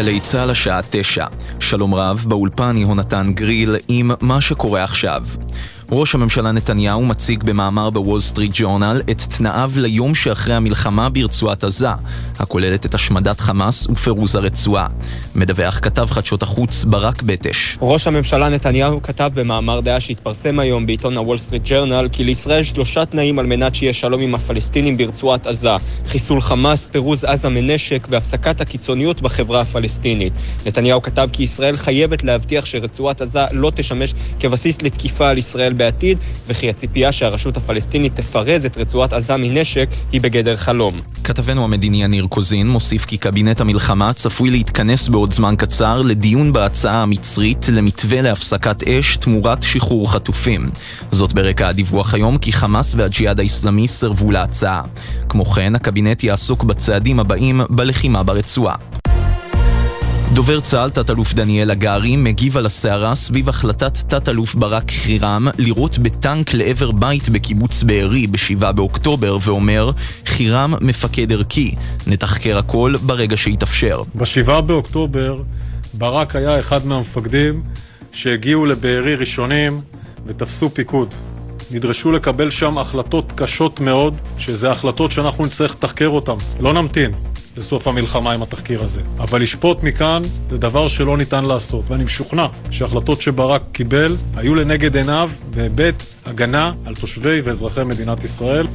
גלי צה"ל השעה תשע. שלום רב, באולפן יהונתן גריל עם מה שקורה עכשיו. ראש הממשלה נתניהו מציג במאמר בוול סטריט ג'ורנל את תנאיו ליום שאחרי המלחמה ברצועת עזה, הכוללת את השמדת חמאס ופירוז הרצועה. מדווח כתב חדשות החוץ ברק בטש. ראש הממשלה נתניהו כתב במאמר דעה שהתפרסם היום בעיתון הוול סטריט ג'ורנל כי לישראל יש שלושה תנאים על מנת שיהיה שלום עם הפלסטינים ברצועת עזה: חיסול חמאס, פירוז עזה מנשק והפסקת הקיצוניות בחברה הפלסטינית. נתניהו כתב כי ישראל חייבת להבטיח שרצועת עזה לא תשמש כבסיס לתקיפה על ישראל בעתיד, וכי הציפייה שהרשות הפלסטינית תפרז את רצועת עזה מנשק היא בגדר חלום. כתבנו המדיני יניר קוזין מוסיף כי קבינט המלחמה צפוי להתכנס בעוד זמן קצר לדיון בהצעה המצרית למתווה להפסקת אש תמורת שחרור חטופים. זאת ברקע הדיווח היום כי חמאס והג'יהאד האסלאמי סירבו להצעה. כמו כן, הקבינט יעסוק בצעדים הבאים בלחימה ברצועה. דובר צה"ל, תת-אלוף דניאל הגרי, מגיב על הסערה סביב החלטת תת-אלוף ברק חירם לירות בטנק לעבר בית בקיבוץ בארי ב-7 באוקטובר, ואומר, חירם מפקד ערכי, נתחקר הכל ברגע שיתאפשר. ב-7 באוקטובר ברק היה אחד מהמפקדים שהגיעו לבארי ראשונים ותפסו פיקוד. נדרשו לקבל שם החלטות קשות מאוד, שזה החלטות שאנחנו נצטרך לתחקר אותן. לא נמתין. לסוף המלחמה עם התחקיר הזה. אבל לשפוט מכאן זה דבר שלא ניתן לעשות, ואני משוכנע שההחלטות שברק קיבל היו לנגד עיניו בהיבט הגנה על תושבי ואזרחי מדינת ישראל.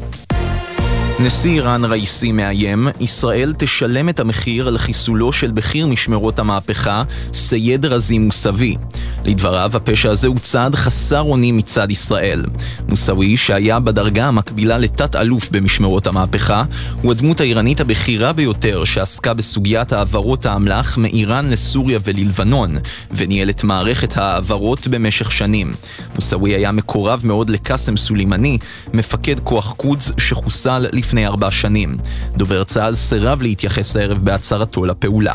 נשיא איראן ראיסי מאיים, ישראל תשלם את המחיר על חיסולו של בכיר משמרות המהפכה, סייד רזי מוסאווי. לדבריו, הפשע הזה הוא צעד חסר אונים מצד ישראל. מוסאווי, שהיה בדרגה המקבילה לתת-אלוף במשמרות המהפכה, הוא הדמות האיראנית הבכירה ביותר שעסקה בסוגיית העברות האמל"ח מאיראן לסוריה וללבנון, וניהל את מערכת ההעברות במשך שנים. מוסאווי היה מקורב מאוד לקאסם סולימני, מפקד כוח קודס שחוסל לפני ארבע שנים. דובר צה"ל סירב להתייחס הערב בהצהרתו לפעולה.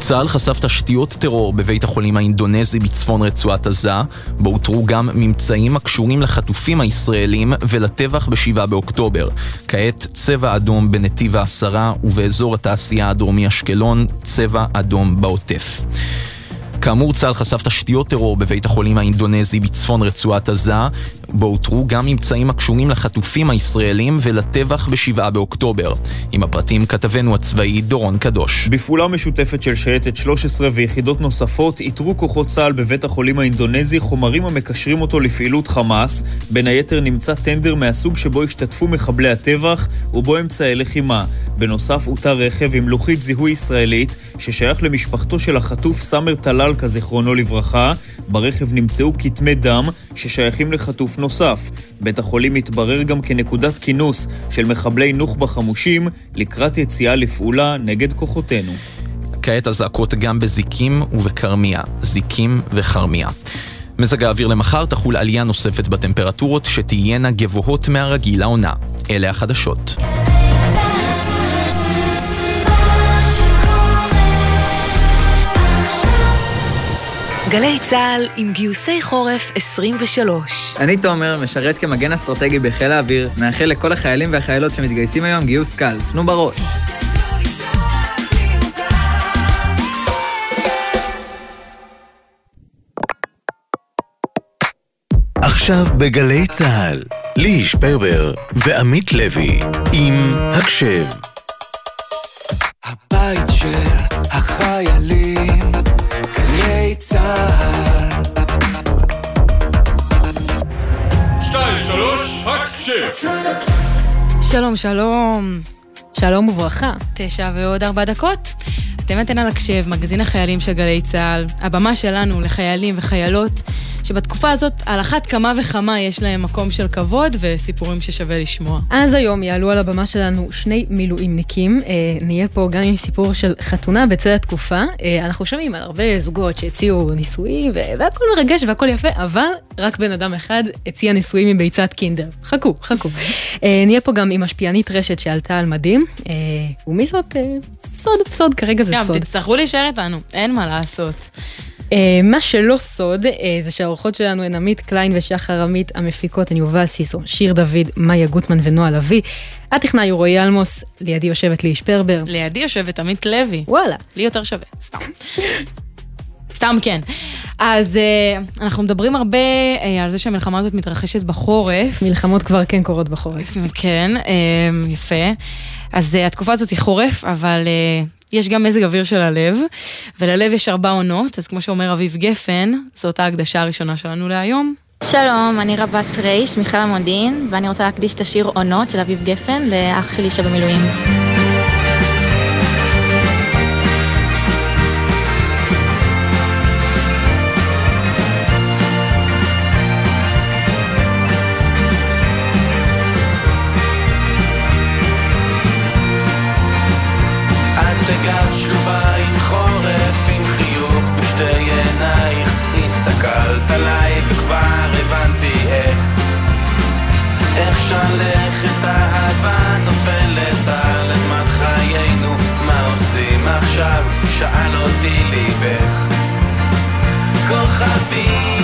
צה"ל חשף תשתיות טרור בבית החולים האינדונזי בצפון רצועת עזה, בו אותרו גם ממצאים הקשורים לחטופים הישראלים ולטבח ב-7 באוקטובר. כעת צבע אדום בנתיב העשרה ובאזור התעשייה הדרומי אשקלון, צבע אדום בעוטף. כאמור, צה"ל חשף תשתיות טרור בבית החולים האינדונזי בצפון רצועת עזה, בו אותרו גם ממצאים הקשורים לחטופים הישראלים ולטבח ב-7 באוקטובר. עם הפרטים כתבנו הצבאי דורון קדוש. בפעולה משותפת של שייטת 13 ויחידות נוספות איתרו כוחות צה"ל בבית החולים האינדונזי חומרים המקשרים אותו לפעילות חמאס. בין היתר נמצא טנדר מהסוג שבו השתתפו מחבלי הטבח ובו אמצעי לחימה. בנוסף אותר רכב עם לוחית זיהוי ישראלית ששייך למשפחתו של החטוף סאמר טלאלקה זיכרונו לברכה. ברכב נמצאו כתמי דם ששייכים לחטוף נוסף. בית החולים מתברר גם כנקודת כינוס של מחבלי נוח'בה חמושים לקראת יציאה לפעולה נגד כוחותינו. כעת אזעקות גם בזיקים ובכרמיה. זיקים וכרמיה. מזג האוויר למחר תחול עלייה נוספת בטמפרטורות שתהיינה גבוהות מהרגיל לעונה. אלה החדשות. גלי צה"ל עם גיוסי חורף 23. אני תומר, משרת כמגן אסטרטגי בחיל האוויר, מאחל לכל החיילים והחיילות שמתגייסים היום גיוס קל. תנו בראש. עכשיו בגלי צה"ל, ליהי שפרבר ועמית לוי עם הקשב. הבית של החיילים, צה"ל. שתיים, שלוש, הקשב. שלום, שלום. שלום וברכה. תשע ועוד ארבע דקות. אתם אתן על הקשב, מגזין החיילים של גלי צה"ל, הבמה שלנו לחיילים וחיילות, שבתקופה הזאת על אחת כמה וכמה יש להם מקום של כבוד וסיפורים ששווה לשמוע. אז היום יעלו על הבמה שלנו שני מילואימניקים. אה, נהיה פה גם עם סיפור של חתונה בצד התקופה. אה, אנחנו שומעים על הרבה זוגות שהציעו נישואים, והכל מרגש והכל יפה, אבל רק בן אדם אחד הציע נישואים עם ביצת קינדר. חכו, חכו. אה, נהיה פה גם עם משפיענית רשת שעלתה על מדים. אה, ומי זאת? אה, סוד, סוד, כרגע זה גם, סוד. תצטרכו להישאר איתנו, אין מה לעשות. אה, מה שלא סוד, אה, זה שהאורחות שלנו הן עמית קליין ושחר עמית, המפיקות הן יובל סיסו, שיר דוד, מאיה גוטמן ונועה לביא. הטכנאי הוא רועי אלמוס, לידי יושבת לי שפרבר. לידי יושבת עמית לוי. וואלה. לי יותר שווה, סתם. סתם כן. אז uh, אנחנו מדברים הרבה uh, על זה שהמלחמה הזאת מתרחשת בחורף. מלחמות כבר כן קורות בחורף. כן, uh, יפה. אז uh, התקופה הזאת היא חורף, אבל uh, יש גם מזג אוויר של הלב, וללב יש ארבע עונות, אז כמו שאומר אביב גפן, זו אותה הקדשה הראשונה שלנו להיום. שלום, אני רבת רייש מחיל המודיעין, ואני רוצה להקדיש את השיר עונות של אביב גפן לאח שלי שבמילואים. שלכת אהבה? שאל אותי ליבך. כוכבים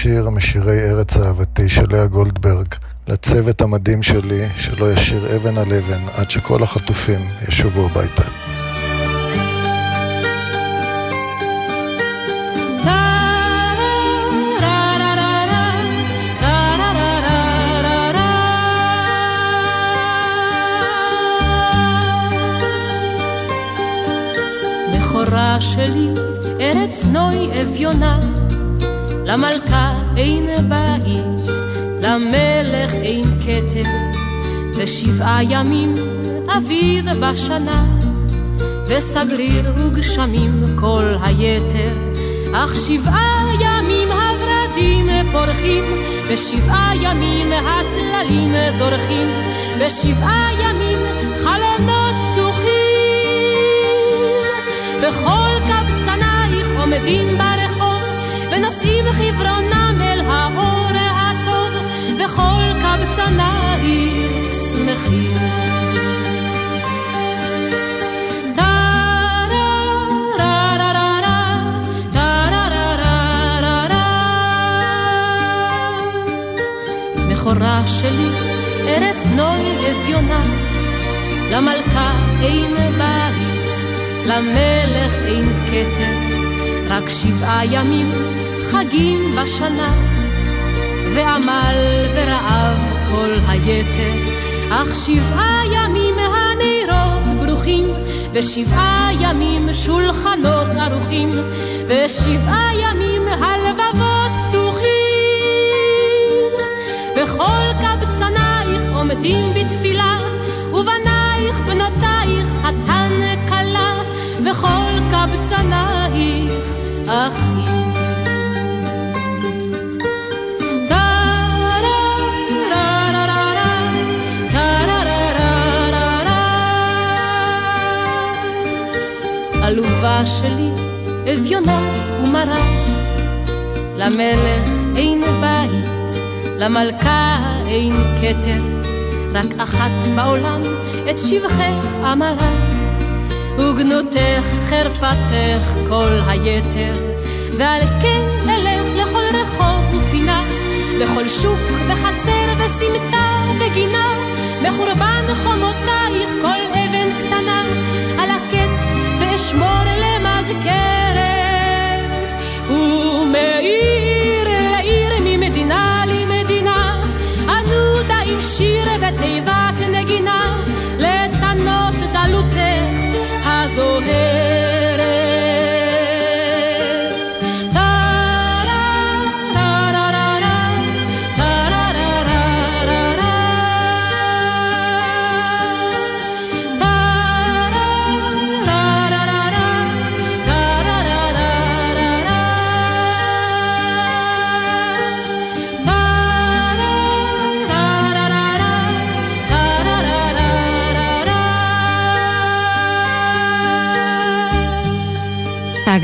השיר משירי ארץ אהבתי של לאה גולדברג לצוות המדהים שלי שלא ישיר אבן על אבן עד שכל החטופים ישובו הביתה. שלי, ארץ נוי אביונה למלכה אין בית, למלך אין כתר, ושבעה ימים אביב בשנה, וסגריר וגשמים כל היתר, אך שבעה ימים הורדים פורחים, ושבעה ימים הטללים זורחים, ושבעה ימים חלונות פתוחים. וכל קבצנייך עומדים ברחוב, ונושאים חברונם אל האור הטוב, וכל קבצנייך שמחים. בכורה שלי, ארץ נוי אביונה. למלכה אין בית, למלך אין כתר, רק שבעה ימים חגים בשנה. ועמל ורעב כל היתר, אך שבעה ימים הנרות ברוכים, ושבעה ימים שולחנות ערוכים, ושבעה ימים שלי, אביונה ומרה, למלך אין בית. למלכה אין כתר, רק אחת בעולם את שבחך אמרה, וגנותך חרפתך כל היתר, ועל כן אלך לכל רחוב ופינה, לכל שוק וחצר וסמטה וגינה, מחורבן חומותייך כל אבן קטנה, על הקט ואשמור למזכרת, ומעיר לעיר ממדינה שיר ותיבת נגינה, לתנות דלותך הזוהרת.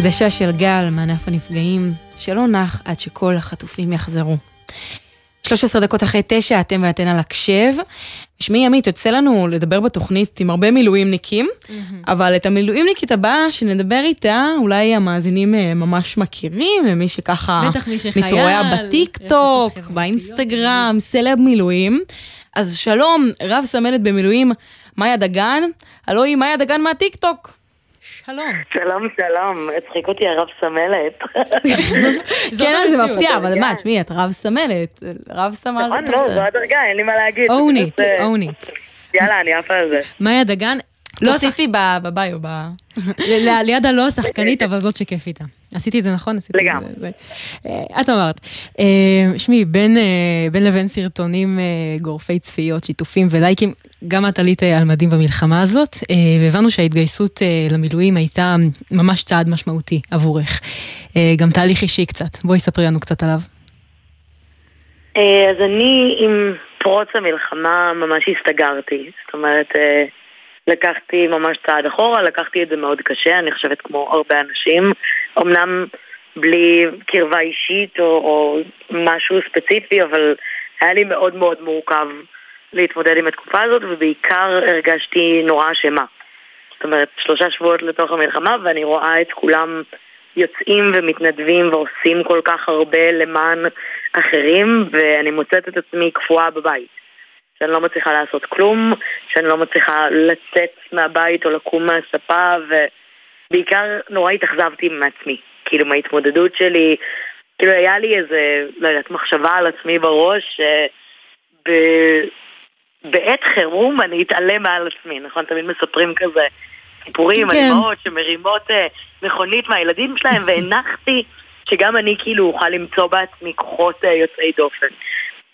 ההקדשה של גל מענף הנפגעים, שלא נח עד שכל החטופים יחזרו. 13 דקות אחרי תשע, אתם ואתן על הקשב. שמי עמית, יוצא לנו לדבר בתוכנית עם הרבה מילואימניקים, mm-hmm. אבל את המילואימניקית הבאה שנדבר איתה, אולי המאזינים אה, ממש מכירים, למי שככה מתעורר בטיק טוק, באינסטגרם, סלב מילואים. אז שלום, רב סמלת במילואים, מאיה דגן. הלו היא מאיה דגן מהטיק טוק. שלום. שלום, שלום. הצחיק אותי הרב סמלת. כן, זה מפתיע, אבל מה, תשמעי, את רב סמלת. רב סמל נכון, לא, זו הדרגה, אין לי מה להגיד. אונית, אונית. יאללה, אני עפה על זה. מאיה דגן, לא תוסיפי בביו, ליד הלא השחקנית, אבל זאת שכיף איתה. עשיתי את זה נכון? לגמרי. אה, את אמרת. אה, שמי, בין לבין סרטונים אה, גורפי צפיות, שיתופים ולייקים, גם את עלית על מדים במלחמה הזאת, והבנו שההתגייסות למילואים הייתה ממש צעד משמעותי עבורך. גם תהליך אישי קצת. בואי ספרי לנו קצת עליו. אז אני עם פרוץ המלחמה ממש הסתגרתי. זאת אומרת... לקחתי ממש צעד אחורה, לקחתי את זה מאוד קשה, אני חושבת כמו הרבה אנשים. אמנם בלי קרבה אישית או, או משהו ספציפי, אבל היה לי מאוד מאוד מורכב להתמודד עם התקופה הזאת, ובעיקר הרגשתי נורא אשמה. זאת אומרת, שלושה שבועות לתוך המלחמה, ואני רואה את כולם יוצאים ומתנדבים ועושים כל כך הרבה למען אחרים, ואני מוצאת את עצמי קפואה בבית. שאני לא מצליחה לעשות כלום, שאני לא מצליחה לצאת מהבית או לקום מהספה, ובעיקר נורא התאכזבתי מעצמי, כאילו מההתמודדות שלי, כאילו היה לי איזה, לא יודעת, מחשבה על עצמי בראש, שב... בעת חירום אני אתעלם מעל עצמי, נכון? תמיד מספרים כזה סיפורים כן. על אמהות שמרימות אה, מכונית מהילדים שלהם, והנחתי שגם אני כאילו אוכל למצוא בעצמי כוחות אה, יוצאי דופן.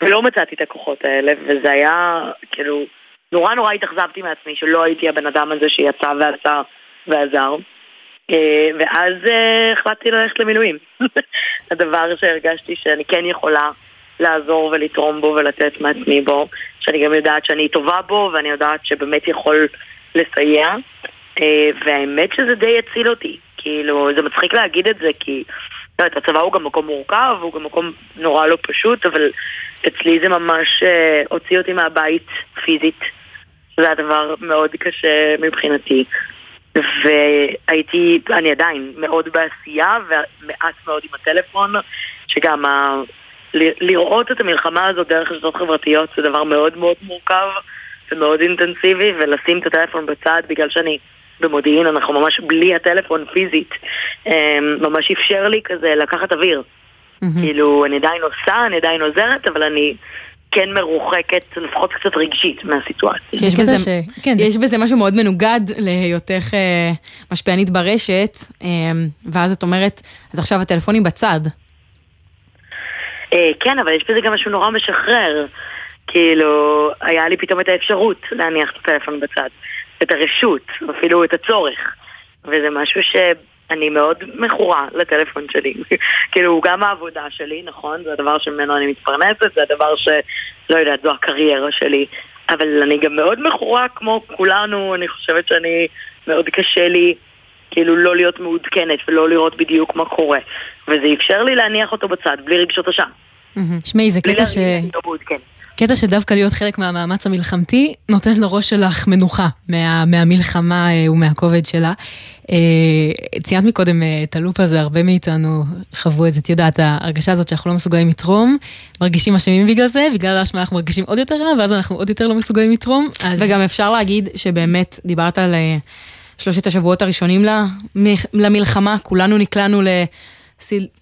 ולא מצאתי את הכוחות האלה, וזה היה כאילו נורא נורא התאכזבתי מעצמי שלא הייתי הבן אדם הזה שיצא ועשה ועזר. אה, ואז אה, החלטתי ללכת למילואים. הדבר שהרגשתי שאני כן יכולה לעזור ולתרום בו ולתת מעצמי בו, שאני גם יודעת שאני טובה בו ואני יודעת שבאמת יכול לסייע. אה, והאמת שזה די הציל אותי. כאילו, זה מצחיק להגיד את זה כי... יודעת, הצבא הוא גם מקום מורכב, הוא גם מקום נורא לא פשוט, אבל אצלי זה ממש uh, הוציא אותי מהבית פיזית. זה היה דבר מאוד קשה מבחינתי. והייתי, אני עדיין מאוד בעשייה ומעט מאוד עם הטלפון, שגם ה... לראות את המלחמה הזאת דרך רשתות חברתיות זה דבר מאוד מאוד מורכב ומאוד אינטנסיבי, ולשים את הטלפון בצד בגלל שאני במודיעין, אנחנו ממש בלי הטלפון פיזית, אמ, ממש אפשר לי כזה לקחת אוויר. כאילו, אני עדיין עושה, אני עדיין עוזרת, אבל אני כן מרוחקת, לפחות קצת רגשית, מהסיטואציה. יש בזה, ש... כן, יש בזה משהו מאוד מנוגד להיותך אה, משפיענית ברשת, אה, ואז את אומרת, אז עכשיו הטלפונים בצד. אה, כן, אבל יש בזה גם משהו נורא משחרר. כאילו, היה לי פתאום את האפשרות להניח את הטלפון בצד. את הרשות, אפילו את הצורך. וזה משהו שאני מאוד מכורה לטלפון שלי. כאילו, הוא גם העבודה שלי, נכון? זה הדבר שממנו אני מתפרנסת, זה הדבר ש... לא יודעת, זו הקריירה שלי. אבל אני גם מאוד מכורה, כמו כולנו, אני חושבת שאני... מאוד קשה לי כאילו לא להיות מעודכנת ולא לראות בדיוק מה קורה. וזה אפשר לי להניח אותו בצד, בלי רגשות אשם. שמעי, זה קטע ש... לא קטע שדווקא להיות חלק מהמאמץ המלחמתי נותן לראש שלך מנוחה מה, מהמלחמה אה, ומהכובד שלה. אה, ציינת מקודם אה, את הלופ הזה, הרבה מאיתנו חוו את זה, את יודעת, ההרגשה הזאת שאנחנו לא מסוגלים לתרום, מרגישים אשמים בגלל זה, בגלל האשמה אנחנו מרגישים עוד יותר רע, ואז אנחנו עוד יותר לא מסוגלים לתרום. אז... וגם אפשר להגיד שבאמת, דיברת על שלושת השבועות הראשונים למלחמה, כולנו נקלענו ל...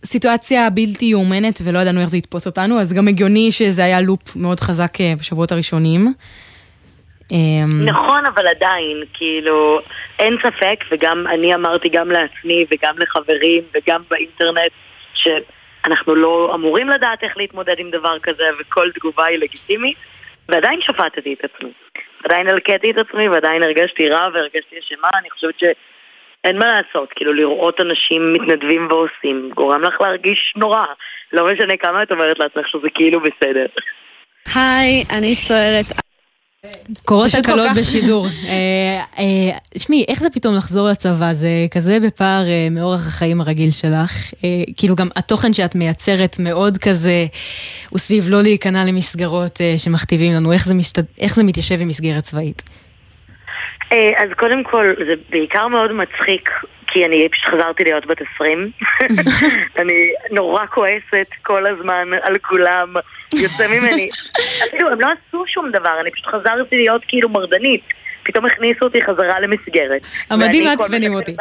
סיטואציה בלתי יאומנת ולא ידענו איך זה יתפוס אותנו, אז גם הגיוני שזה היה לופ מאוד חזק אה, בשבועות הראשונים. אמ, נכון, אבל עדיין, כאילו, אין ספק, וגם אני אמרתי גם לעצמי וגם לחברים וגם באינטרנט, שאנחנו לא אמורים לדעת איך להתמודד עם דבר כזה, וכל תגובה היא לגיטימית, ועדיין שפטתי את עצמי. עדיין הלקטתי את עצמי ועדיין הרגשתי רע והרגשתי אשמה, אני חושבת ש... אין מה לעשות, כאילו לראות אנשים מתנדבים ועושים, גורם לך להרגיש נורא. לא משנה כמה את אומרת לעצמך שזה כאילו בסדר. היי, אני צוערת. קורות הקלות בשידור. תשמעי, אה, אה, איך זה פתאום לחזור לצבא? זה כזה בפער אה, מאורח החיים הרגיל שלך. כאילו גם התוכן שאת מייצרת מאוד כזה, הוא סביב לא להיכנע למסגרות שמכתיבים לנו. איך זה מתיישב עם מסגרת צבאית? אה, אז קודם כל, זה בעיקר מאוד מצחיק, כי אני פשוט חזרתי להיות בת 20. אני נורא כועסת כל הזמן על כולם, יוצא ממני. אפילו הם לא עשו שום דבר, אני פשוט חזרתי להיות כאילו מרדנית. פתאום הכניסו אותי חזרה למסגרת. המדהים מעצבנים אותי.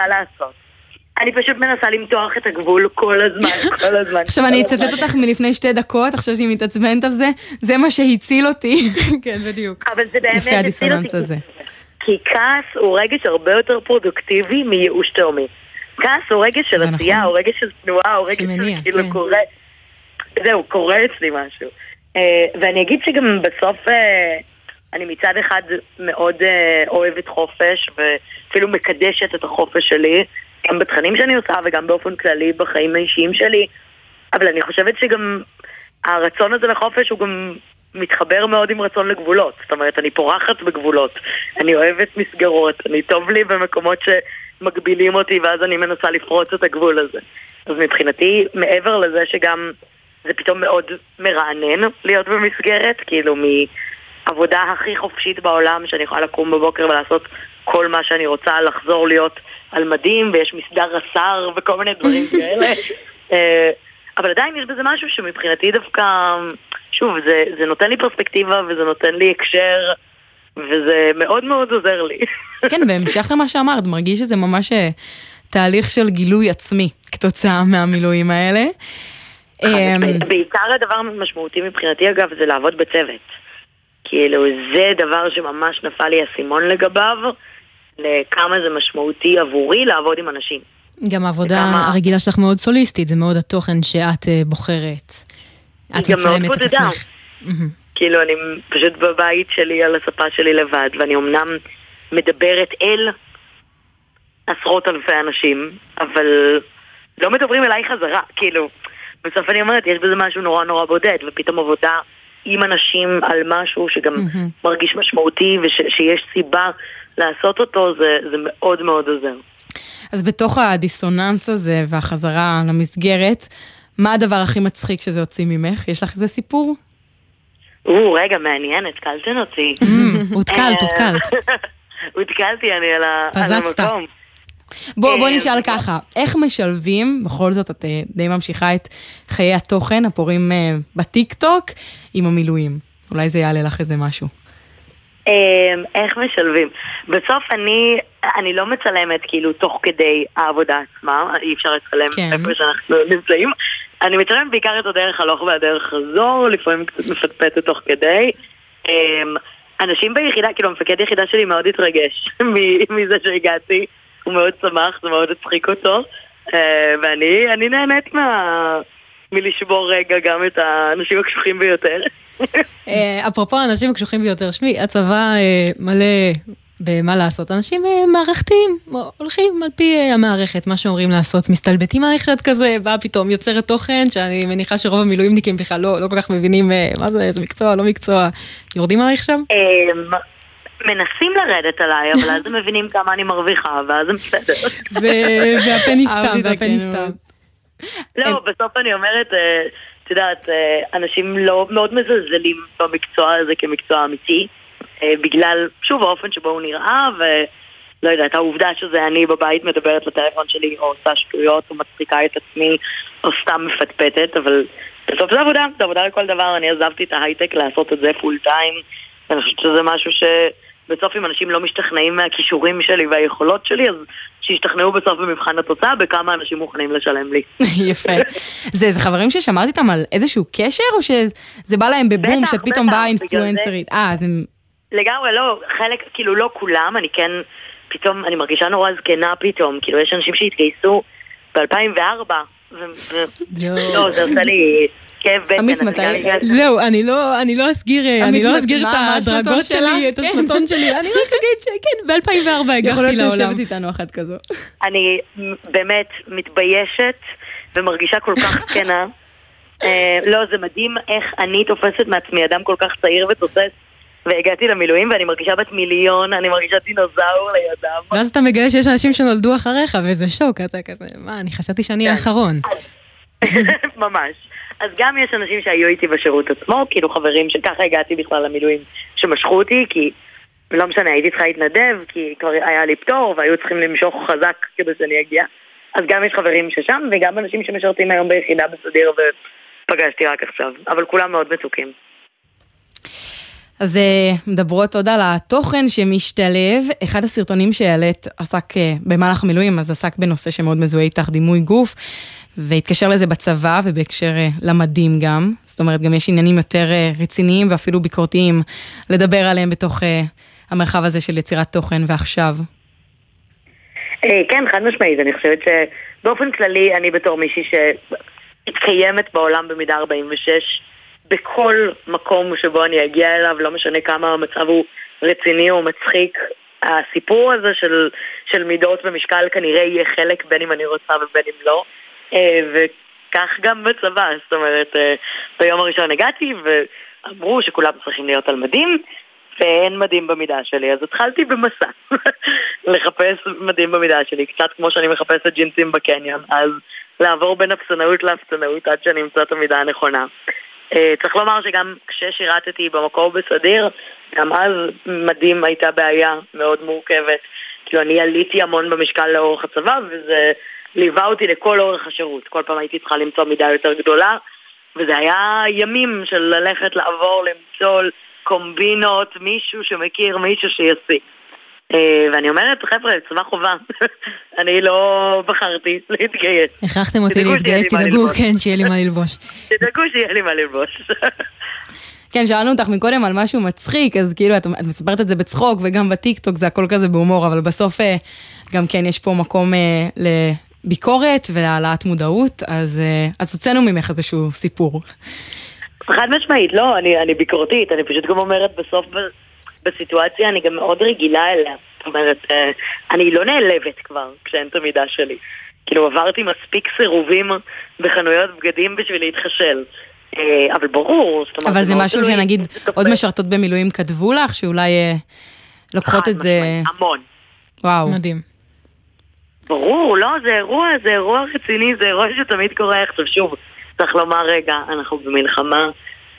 אני פשוט מנסה למתוח את הגבול כל הזמן, כל הזמן. עכשיו אני אצטט אותך מלפני שתי דקות, עכשיו שהיא מתעצבנת על זה, זה מה שהציל אותי. כן, בדיוק. אבל זה באמת הציל אותי. כי כעס הוא רגש הרבה יותר פרודוקטיבי מייאוש תאומי. כעס הוא רגש של עשייה, נכון. הוא רגש של תנועה, הוא רגש של כאילו כן. קורה... זהו, קורה אצלי משהו. Uh, ואני אגיד שגם בסוף uh, אני מצד אחד מאוד uh, אוהבת חופש, ואפילו מקדשת את החופש שלי, גם בתכנים שאני עושה וגם באופן כללי בחיים האישיים שלי, אבל אני חושבת שגם הרצון הזה לחופש הוא גם מתחבר מאוד עם רצון לגבולות. זאת אומרת, אני פורחת בגבולות. אני אוהבת מסגרות, אני טוב לי במקומות שמגבילים אותי ואז אני מנסה לפרוץ את הגבול הזה. אז מבחינתי, מעבר לזה שגם זה פתאום מאוד מרענן להיות במסגרת, כאילו מעבודה הכי חופשית בעולם, שאני יכולה לקום בבוקר ולעשות כל מה שאני רוצה, לחזור להיות על מדים, ויש מסדר רס"ר וכל מיני דברים כאלה. אה, אבל עדיין יש בזה משהו שמבחינתי דווקא, שוב, זה, זה נותן לי פרספקטיבה וזה נותן לי הקשר, וזה מאוד מאוד עוזר לי. כן, בהמשך למה שאמרת, מרגיש שזה ממש אה, תהליך של גילוי עצמי כתוצאה מהמילואים האלה. אמ, בעיקר הדבר המשמעותי מבחינתי אגב זה לעבוד בצוות. כאילו זה דבר שממש נפל לי האסימון לגביו, לכמה זה משמעותי עבורי לעבוד עם אנשים. גם העבודה וכמה... הרגילה שלך מאוד סוליסטית, זה מאוד התוכן שאת uh, בוחרת. את מצלמת את עצמך. כאילו אני פשוט בבית שלי על הספה שלי לבד, ואני אמנם מדברת אל עשרות אלפי אנשים, אבל לא מדברים אליי חזרה, כאילו, בסוף אני אומרת, יש בזה משהו נורא נורא בודד, ופתאום עבודה עם אנשים על משהו שגם מהמם. מרגיש משמעותי ושיש סיבה לעשות אותו, זה, זה מאוד מאוד עוזר. אז בתוך הדיסוננס הזה והחזרה למסגרת, מה הדבר הכי מצחיק שזה הוציא ממך? יש לך איזה סיפור? או, רגע, מעניין, התקלתן אותי. הותקלת, הותקלת. הותקלתי אני על. המקום. בוא, בוא אה, נשאל ככה, איך משלבים, בכל זאת את אה, די ממשיכה את חיי התוכן הפורים אה, בטיקטוק עם המילואים? אולי זה יעלה לך איזה משהו. אמ, איך משלבים? בסוף אני, אני לא מצלמת כאילו תוך כדי העבודה עצמה, אי אפשר לצלם כן. איפה שאנחנו נמצאים. אני מצלמת בעיקר את הדרך הלוך והדרך חזור, לפעמים קצת מפטפטת תוך כדי. אמ, אנשים ביחידה, כאילו המפקד יחידה שלי מאוד התרגש מזה שהגעתי, הוא מאוד שמח, זה מאוד הצחיק אותו. אה, ואני אני נהנית מה... מלשבור רגע גם את האנשים הקשוחים ביותר. אה, אפרופו האנשים הקשוחים ביותר, שמי, הצבא אה, מלא במה לעשות. אנשים אה, מערכתיים, הולכים על פי אה, המערכת, מה שאומרים לעשות, מסתלבטים על שאת כזה, באה פתאום יוצרת תוכן, שאני מניחה שרוב המילואימניקים בכלל לא, לא כל כך מבינים אה, מה זה, איזה מקצוע, לא מקצוע. יורדים עלייך שם? אמ, מנסים לרדת עליי, אבל אז הם מבינים כמה אני מרוויחה, ואז הם בסדר. ו- והפה נסתם, אהבתי את והפה הכנות. נסתם. לא, בסוף אני אומרת, את יודעת, אנשים לא מאוד מזלזלים במקצוע הזה כמקצוע אמיתי, בגלל, שוב, האופן שבו הוא נראה, ולא יודעת, העובדה שזה אני בבית מדברת לטלפון שלי, או עושה שטויות, או מצחיקה את עצמי, או סתם מפטפטת, אבל בסוף זה עבודה, זה עבודה לכל דבר, אני עזבתי את ההייטק לעשות את זה פול טיים, ואני חושבת שזה משהו ש... בסוף אם אנשים לא משתכנעים מהכישורים שלי והיכולות שלי, אז שישתכנעו בסוף במבחן התוצאה בכמה אנשים מוכנים לשלם לי. יפה. זה, זה חברים ששמרת איתם על איזשהו קשר, או שזה בא להם בבום, שאת פתאום באה אינפלואנסרית? אה, אז הם... לגמרי לא, חלק, כאילו לא כולם, אני כן, פתאום, אני מרגישה נורא זקנה פתאום, כאילו יש אנשים שהתגייסו ב-2004, לא, זה עושה לי כאב בטן. עמית, מתי- זהו, אני לא, אני לא אסגיר, אה, אני לא אסגיר את הדרגות? שלי, את כן. השנתון שלי, אני רק אגיד שכן, ב-2004 יכול הגעתי להיות לעולם. שיושבת איתנו אחת כזו. אני באמת מתביישת ומרגישה כל כך זקנה. אה, לא, זה מדהים איך אני תופסת מעצמי אדם כל כך צעיר ותוסס. והגעתי למילואים ואני מרגישה בת מיליון, אני מרגישה דינוזאור לידם. ואז אתה מגלה שיש אנשים שנולדו אחריך, וזה שוק, אתה כזה, מה, אני חשבתי שאני כן. האחרון. ממש. אז גם יש אנשים שהיו איתי בשירות עצמו, כאילו חברים שככה הגעתי בכלל למילואים, שמשכו אותי, כי לא משנה, הייתי צריכה להתנדב, כי כבר היה לי פטור, והיו צריכים למשוך חזק כדי שאני אגיע. אז גם יש חברים ששם, וגם אנשים שמשרתים היום ביחידה בסדיר, ופגשתי רק עכשיו. אבל כולם מאוד מתוקים. אז אה, מדברות עוד על התוכן שמשתלב. אחד הסרטונים שהעלית עסק אה, במהלך המילואים, אז עסק בנושא שמאוד מזוהה איתך, דימוי גוף, והתקשר לזה בצבא ובהקשר אה, למדים גם. זאת אומרת, גם יש עניינים יותר רציניים ואפילו ביקורתיים לדבר עליהם בתוך המרחב הזה של יצירת תוכן ועכשיו. כן, חד משמעית, אני חושבת שבאופן כללי, אני בתור מישהי שמתקיימת בעולם במידה 46, בכל מקום שבו אני אגיע אליו, לא משנה כמה המצב הוא רציני או מצחיק, הסיפור הזה של, של מידות ומשקל כנראה יהיה חלק בין אם אני רוצה ובין אם לא. אה, וכך גם בצבא, זאת אומרת, אה, ביום הראשון הגעתי ואמרו שכולם צריכים להיות על מדים, ואין מדים במידה שלי, אז התחלתי במסע לחפש מדים במידה שלי, קצת כמו שאני מחפשת ג'ינסים בקניון, אז לעבור בין אפסנאות לאפסנאות עד שאני אמצא את המידה הנכונה. אה, צריך לומר שגם כששירתתי במקור בסדיר, גם אז מדים הייתה בעיה מאוד מורכבת. כאילו אני עליתי המון במשקל לאורך הצבא, וזה ליווה אותי לכל אורך השירות. כל פעם הייתי צריכה למצוא מידה יותר גדולה, וזה היה ימים של ללכת לעבור, למצוא קומבינות, מישהו שמכיר מישהו שישיג. אה, ואני אומרת, חבר'ה, צבא חובה. אני לא בחרתי להתגייס. הכרחתם אותי להתגייס, תדאגו. כן, שיהיה לי מה ללבוש. תדאגו שיהיה לי מה ללבוש. כן, שאלנו אותך מקודם על משהו מצחיק, אז כאילו את, את מספרת את זה בצחוק, וגם בטיקטוק זה הכל כזה בהומור, אבל בסוף אה, גם כן יש פה מקום אה, לביקורת ולהעלאת מודעות, אז, אה, אז הוצאנו ממך איזשהו סיפור. חד משמעית, לא, אני, אני ביקורתית, אני פשוט גם אומרת בסוף בסיטואציה אני גם מאוד רגילה אליה. זאת אומרת, אה, אני לא נעלבת כבר כשאין את המידה שלי. כאילו עברתי מספיק סירובים בחנויות בגדים בשביל להתחשל. אה, אבל ברור, זאת אומרת... אבל זה משהו. שנגיד עוד משרתות במילואים כתבו לך, שאולי אה, לוקחות את זה... המון. וואו. מדהים. ברור, לא, זה אירוע, זה אירוע רציני, זה אירוע שתמיד קורה. עכשיו שוב, צריך לומר רגע, אנחנו במלחמה,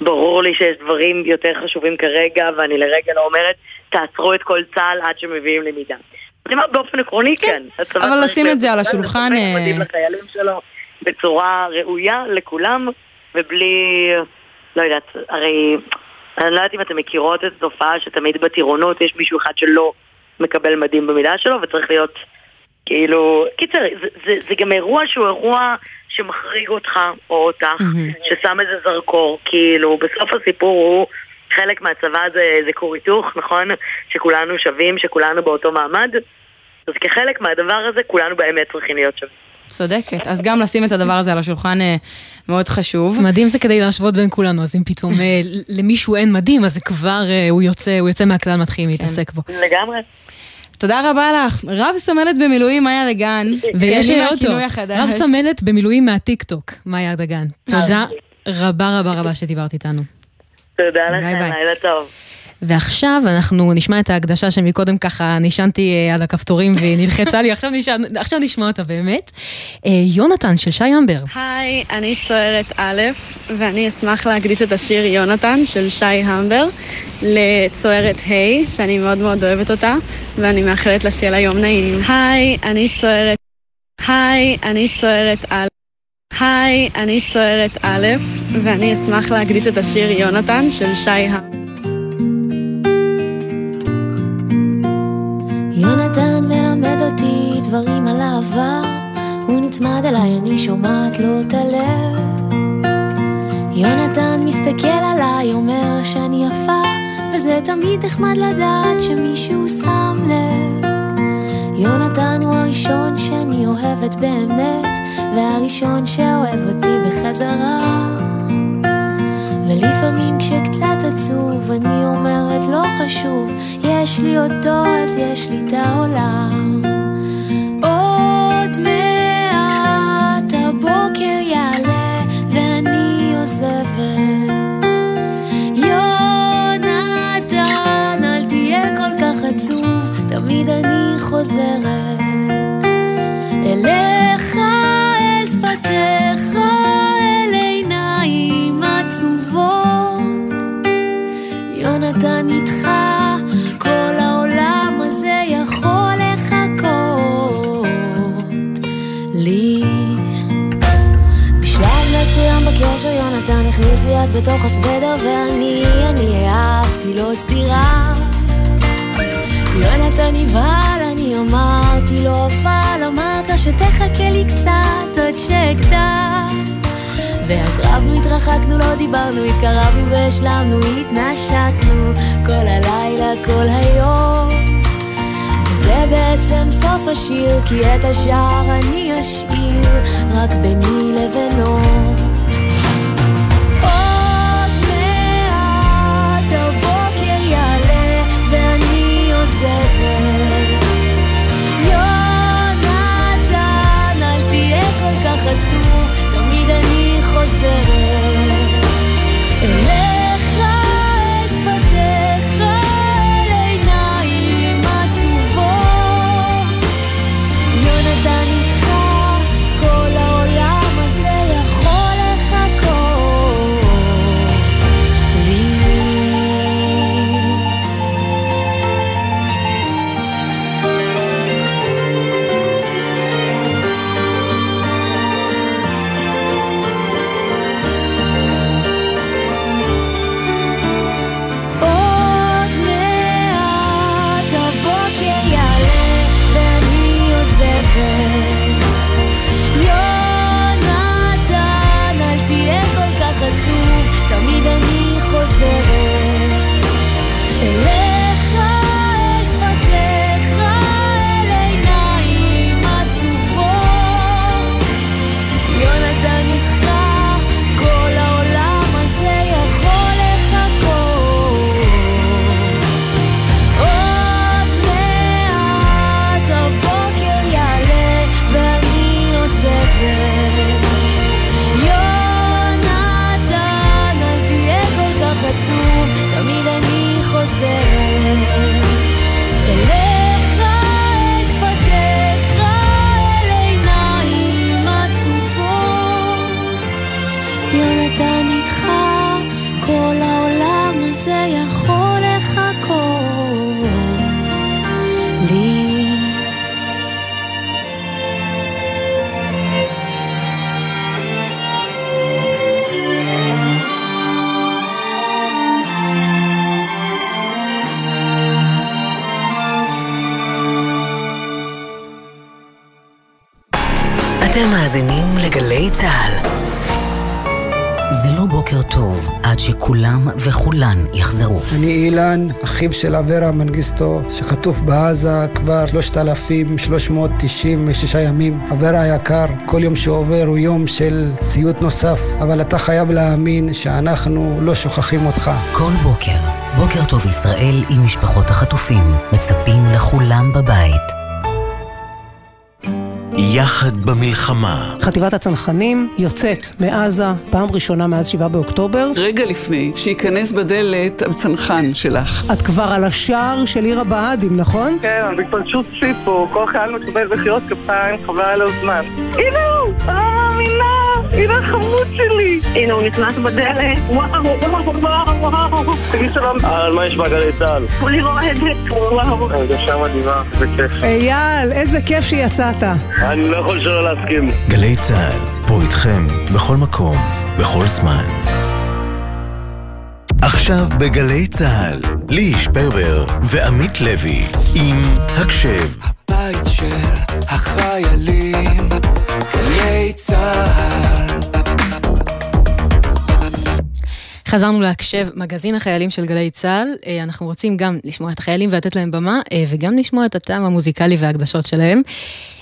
ברור לי שיש דברים יותר חשובים כרגע, ואני לרגע לא אומרת, תעצרו את כל צה"ל עד שמביאים לי מידה. אני אומרת, באופן עקרוני כן. הצבא אבל לשים את זה על השולחן, מספק אה, מדהים לחיילים שלו בצורה ראויה לכולם, ובלי, לא יודעת, הרי, אני לא יודעת אם אתם מכירות את התופעה שתמיד בטירונות יש מישהו אחד שלא מקבל מדים במידה שלו, וצריך להיות כאילו, קיצר, זה, זה, זה גם אירוע שהוא אירוע שמחריג אותך או אותך, ששם איזה זרקור, כאילו, בסוף הסיפור הוא חלק מהצבא זה, זה כור היתוך, נכון? שכולנו שווים, שכולנו באותו מעמד, אז כחלק מהדבר הזה, כולנו באמת צריכים להיות שווים. צודקת. אז גם לשים את הדבר הזה על השולחן אה, מאוד חשוב. מדהים זה כדי להשוות בין כולנו, אז אם פתאום אה, למישהו אין מדים, אז זה כבר, אה, הוא יוצא, הוא יוצא מהכלל, מתחיל להתעסק בו. לגמרי. תודה רבה לך. רב סמלת במילואים, מאיה דגן. ויש תהני לי אותו, מהכינוי החדש. רב סמלת במילואים מהטיקטוק, מאיה דגן. תודה רבה רבה רבה שדיברת איתנו. תודה לכם. לילה טוב. ועכשיו אנחנו נשמע את ההקדשה שמקודם ככה נשענתי אה, על הכפתורים והיא נלחצה לי, עכשיו, נשען, עכשיו נשמע אותה באמת. אה, יונתן של שי אמבר. היי, אני צוערת א', ואני אשמח להקדיש את השיר יונתן של שי המבר לצוערת ה', שאני מאוד מאוד אוהבת אותה, ואני מאחלת לה שיהיה לה יום נעים. היי, אני צוערת... היי, אני צוערת א'. היי, אני צוערת א', ואני אשמח להקדיש את השיר יונתן של שי המבר. יונתן מלמד אותי דברים על העבר, הוא נצמד אליי, אני שומעת לו את הלב. יונתן מסתכל עליי, אומר שאני יפה, וזה תמיד נחמד לדעת שמישהו שם לב. יונתן הוא הראשון שאני אוהבת באמת, והראשון שאוהב אותי בחזרה. ולפעמים כשקצת עצוב אני אומרת לא חשוב, יש לי אותו אז יש לי את העולם. עוד מעט הבוקר יעלה ואני עוזבת. יונתן אל תהיה כל כך עצוב, תמיד אני חוזרת. אליך יונתן איתך כל העולם הזה יכול לחכות לי בשלב מסוים בקשר יונתן הכניס לי יד בתוך הסוודר ואני, אני העפתי לו סטירה יונתן נבהל, אני אמרתי לו, אבל אמרת שתחכה לי קצת עד שאגדל. ואז רבנו, התרחקנו, לא דיברנו, התקרבנו והשלמנו, התנשקנו, כל הלילה, כל היום. וזה בעצם סוף השיר, כי את השאר אני אשאיר רק ביני לבינו. עוד אני אילן, אחיו של אברה מנגיסטו, שחטוף בעזה כבר 3,396 ימים. אברה היקר, כל יום שעובר הוא יום של סיוט נוסף, אבל אתה חייב להאמין שאנחנו לא שוכחים אותך. כל בוקר, בוקר טוב ישראל עם משפחות החטופים, מצפים לכולם בבית. יחד במלחמה. חטיבת הצנחנים יוצאת מעזה פעם ראשונה מאז 7 באוקטובר. רגע לפני שייכנס בדלת הצנחן שלך. את כבר על השער של עיר הבה"דים, נכון? כן, שיא פה, כל חייל מקבל מחיאות כפיים, חבל על הזמן. הנה הנה החמוד שלי! הנה הוא נכנס בדלת, וואו, וואו, וואו, וואו. תגיד שלום. על מה יש בגלי צה"ל? כולי רועדת, וואו. הרגשה מדהימה, זה כיף. אייל, איזה כיף שיצאת. אני לא יכול שלא להסכים. גלי צה"ל, פה איתכם, בכל מקום, בכל זמן. עכשיו בגלי צה"ל, לי שפרבר ועמית לוי, עם הקשב. הבית של החיילים, גלי צה"ל. חזרנו להקשב מגזין החיילים של גלי צה"ל. אה, אנחנו רוצים גם לשמוע את החיילים ולתת להם במה, אה, וגם לשמוע את הטעם המוזיקלי וההקדשות שלהם.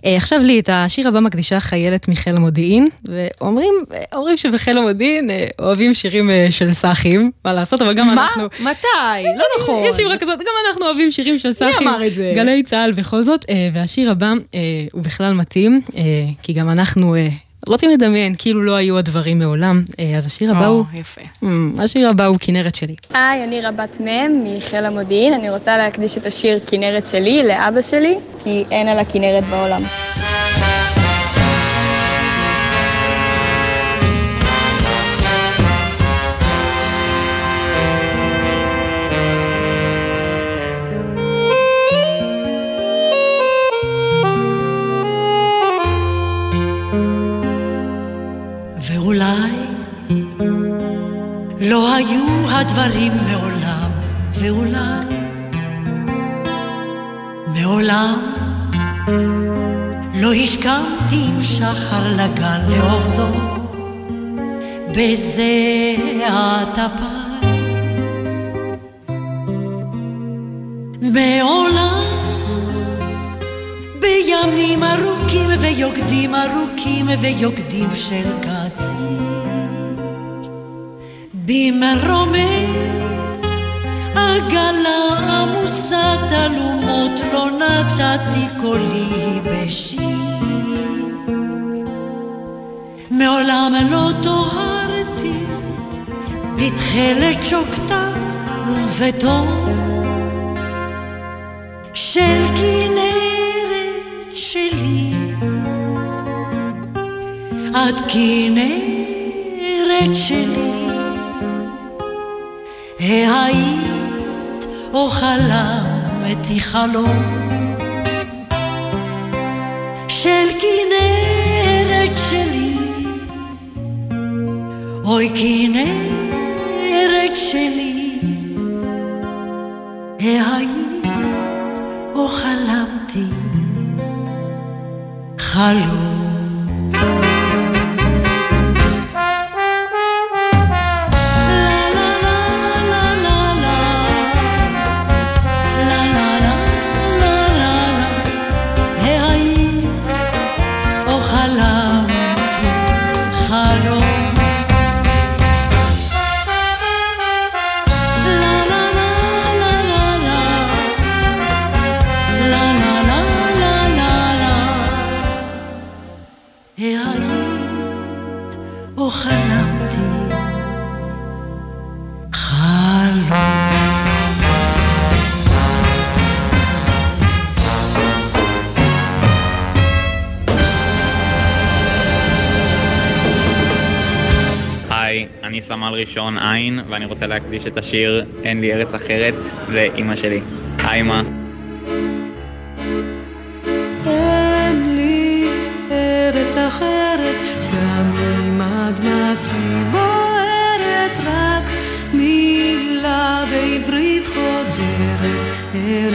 אה, עכשיו לי, את השיר הבא מקדישה חיילת מחיל המודיעין, ואומרים אומרים שבחיל המודיעין אוהבים שירים של סאחים, מה לעשות, אבל גם מה? אנחנו... מתי? לא נכון. יש אמרה כזאת, גם אנחנו אוהבים שירים של מי סאחים. אמר את זה? גלי צה"ל בכל זאת, והשיר הבא הוא בכלל מתאים, כי גם אנחנו... רוצים לדמיין כאילו לא היו הדברים מעולם, אה, אז השיר הבא או, הוא... יפה. אמ, השיר הבא הוא כנרת שלי. היי, אני רבת מ' מחיל המודיעין. אני רוצה להקדיש את השיר כנרת שלי לאבא שלי, כי אין על הכנרת בעולם. לא היו הדברים מעולם, ואולי מעולם לא השכמתי עם שחר לגן לעובדו. בזיעת אפיים. מעולם בימים ארוכים ויוקדים ארוכים ויוקדים של קציר במרומי עגלה עמוסת אלומות לא נתתי קולי בשיר. מעולם לא טוהרתי בתכלת שוקתה ובתום של כנרת שלי. את כנרת שלי היית או חלמתי חלום של כנרת שלי. אוי כנרת שלי. היית או חלמתי חלום רוצה להקדיש את השיר "אין לי ארץ אחרת" לאימא שלי. היי אמא. אין לי ארץ אחרת, גם אם אדמתי בוערת, רק מילה בעברית חודרת, אל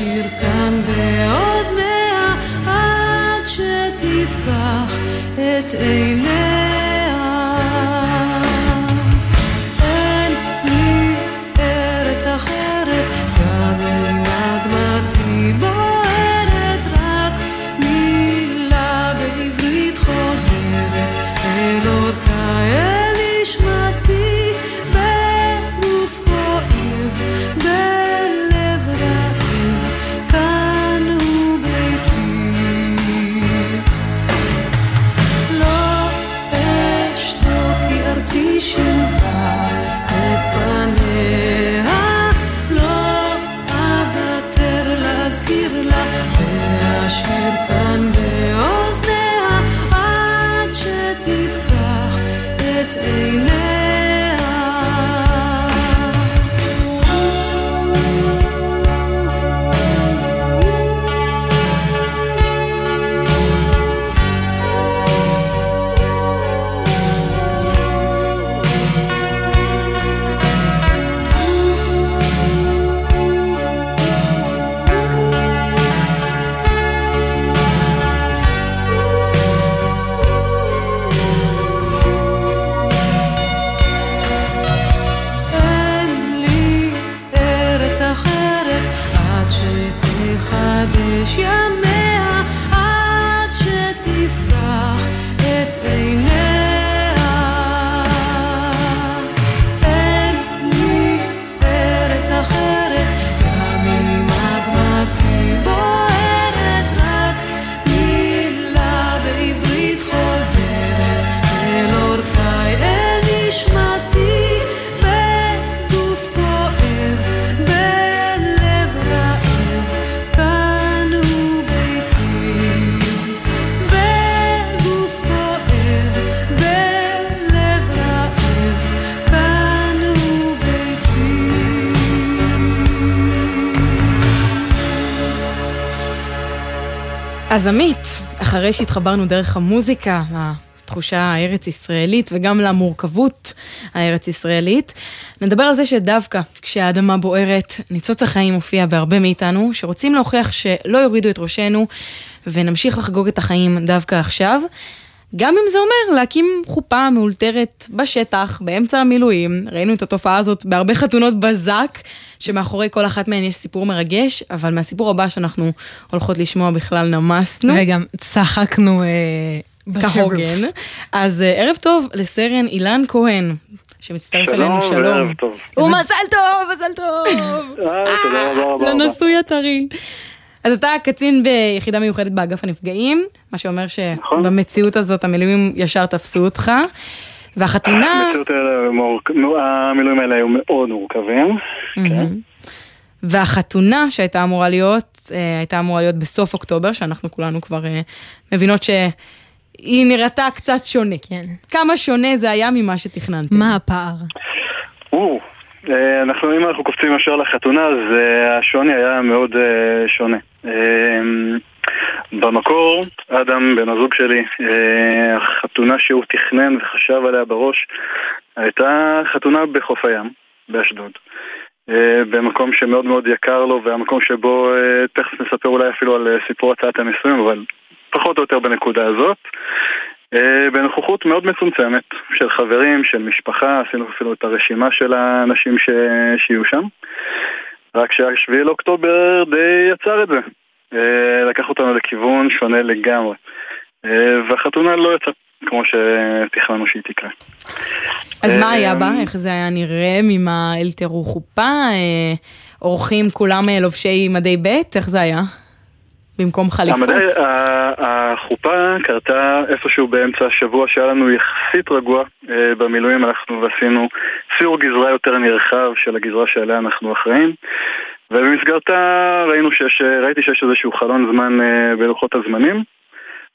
להשאיר כאן באוזניה, עד שתפקח את עיניה. אז עמית, אחרי שהתחברנו דרך המוזיקה לתחושה הארץ-ישראלית וגם למורכבות הארץ-ישראלית, נדבר על זה שדווקא כשהאדמה בוערת, ניצוץ החיים מופיע בהרבה מאיתנו, שרוצים להוכיח שלא יורידו את ראשנו ונמשיך לחגוג את החיים דווקא עכשיו. גם אם זה אומר להקים חופה מאולתרת בשטח, באמצע המילואים, ראינו את התופעה הזאת בהרבה חתונות בזק, שמאחורי כל אחת מהן יש סיפור מרגש, אבל מהסיפור הבא שאנחנו הולכות לשמוע בכלל נמסנו. וגם צחקנו אה. כהוגן. אז אה, ערב טוב לסרן אילן כהן, שמצטרף אלינו, שלום. וערב טוב. ומזל טוב, מזל טוב. אה, תודה רבה רבה. רבה. לנשוי הטרי. אז אתה קצין ביחידה מיוחדת באגף הנפגעים, מה שאומר נכון. שבמציאות הזאת המילואים ישר תפסו אותך. והחתונה... המילואים האלה היו מאוד מורכבים. מהמם. והחתונה שהייתה אמורה להיות, אה, הייתה אמורה להיות בסוף אוקטובר, שאנחנו כולנו כבר אה, מבינות שהיא נראתה קצת שונה. כן. כמה שונה זה היה ממה שתכננתם. מה הפער? אה, אנחנו, אם אנחנו קופצים ישר לחתונה, אז אה, השוני היה מאוד אה, שונה. במקור, אדם, בן הזוג שלי, החתונה שהוא תכנן וחשב עליה בראש, הייתה חתונה בחוף הים, באשדוד. במקום שמאוד מאוד יקר לו, והמקום שבו, תכף נספר אולי אפילו על סיפור הצעת הנישואים, אבל פחות או יותר בנקודה הזאת. אה, בנוכחות מאוד מצומצמת של חברים, של משפחה, עשינו אפילו את הרשימה של האנשים ש... שיהיו שם. רק שהשביעי לאוקטובר די יצר את זה. אה, לקח אותנו לכיוון שונה לגמרי. אה, והחתונה לא יצאה כמו שתכננו שהיא תקרה. אז מה היה בה? איך זה היה נראה? ממה אלתרו חופה? אורחים כולם לובשי מדי ב'? איך זה היה? במקום חליפות? המדי, החופה קרתה איפשהו באמצע השבוע שהיה לנו יחסית רגוע אה, במילואים, הלכנו ועשינו סיור גזרה יותר נרחב של הגזרה שעליה אנחנו אחראים ובמסגרתה ראינו שיש, ראיתי שיש איזשהו חלון זמן אה, בלוחות הזמנים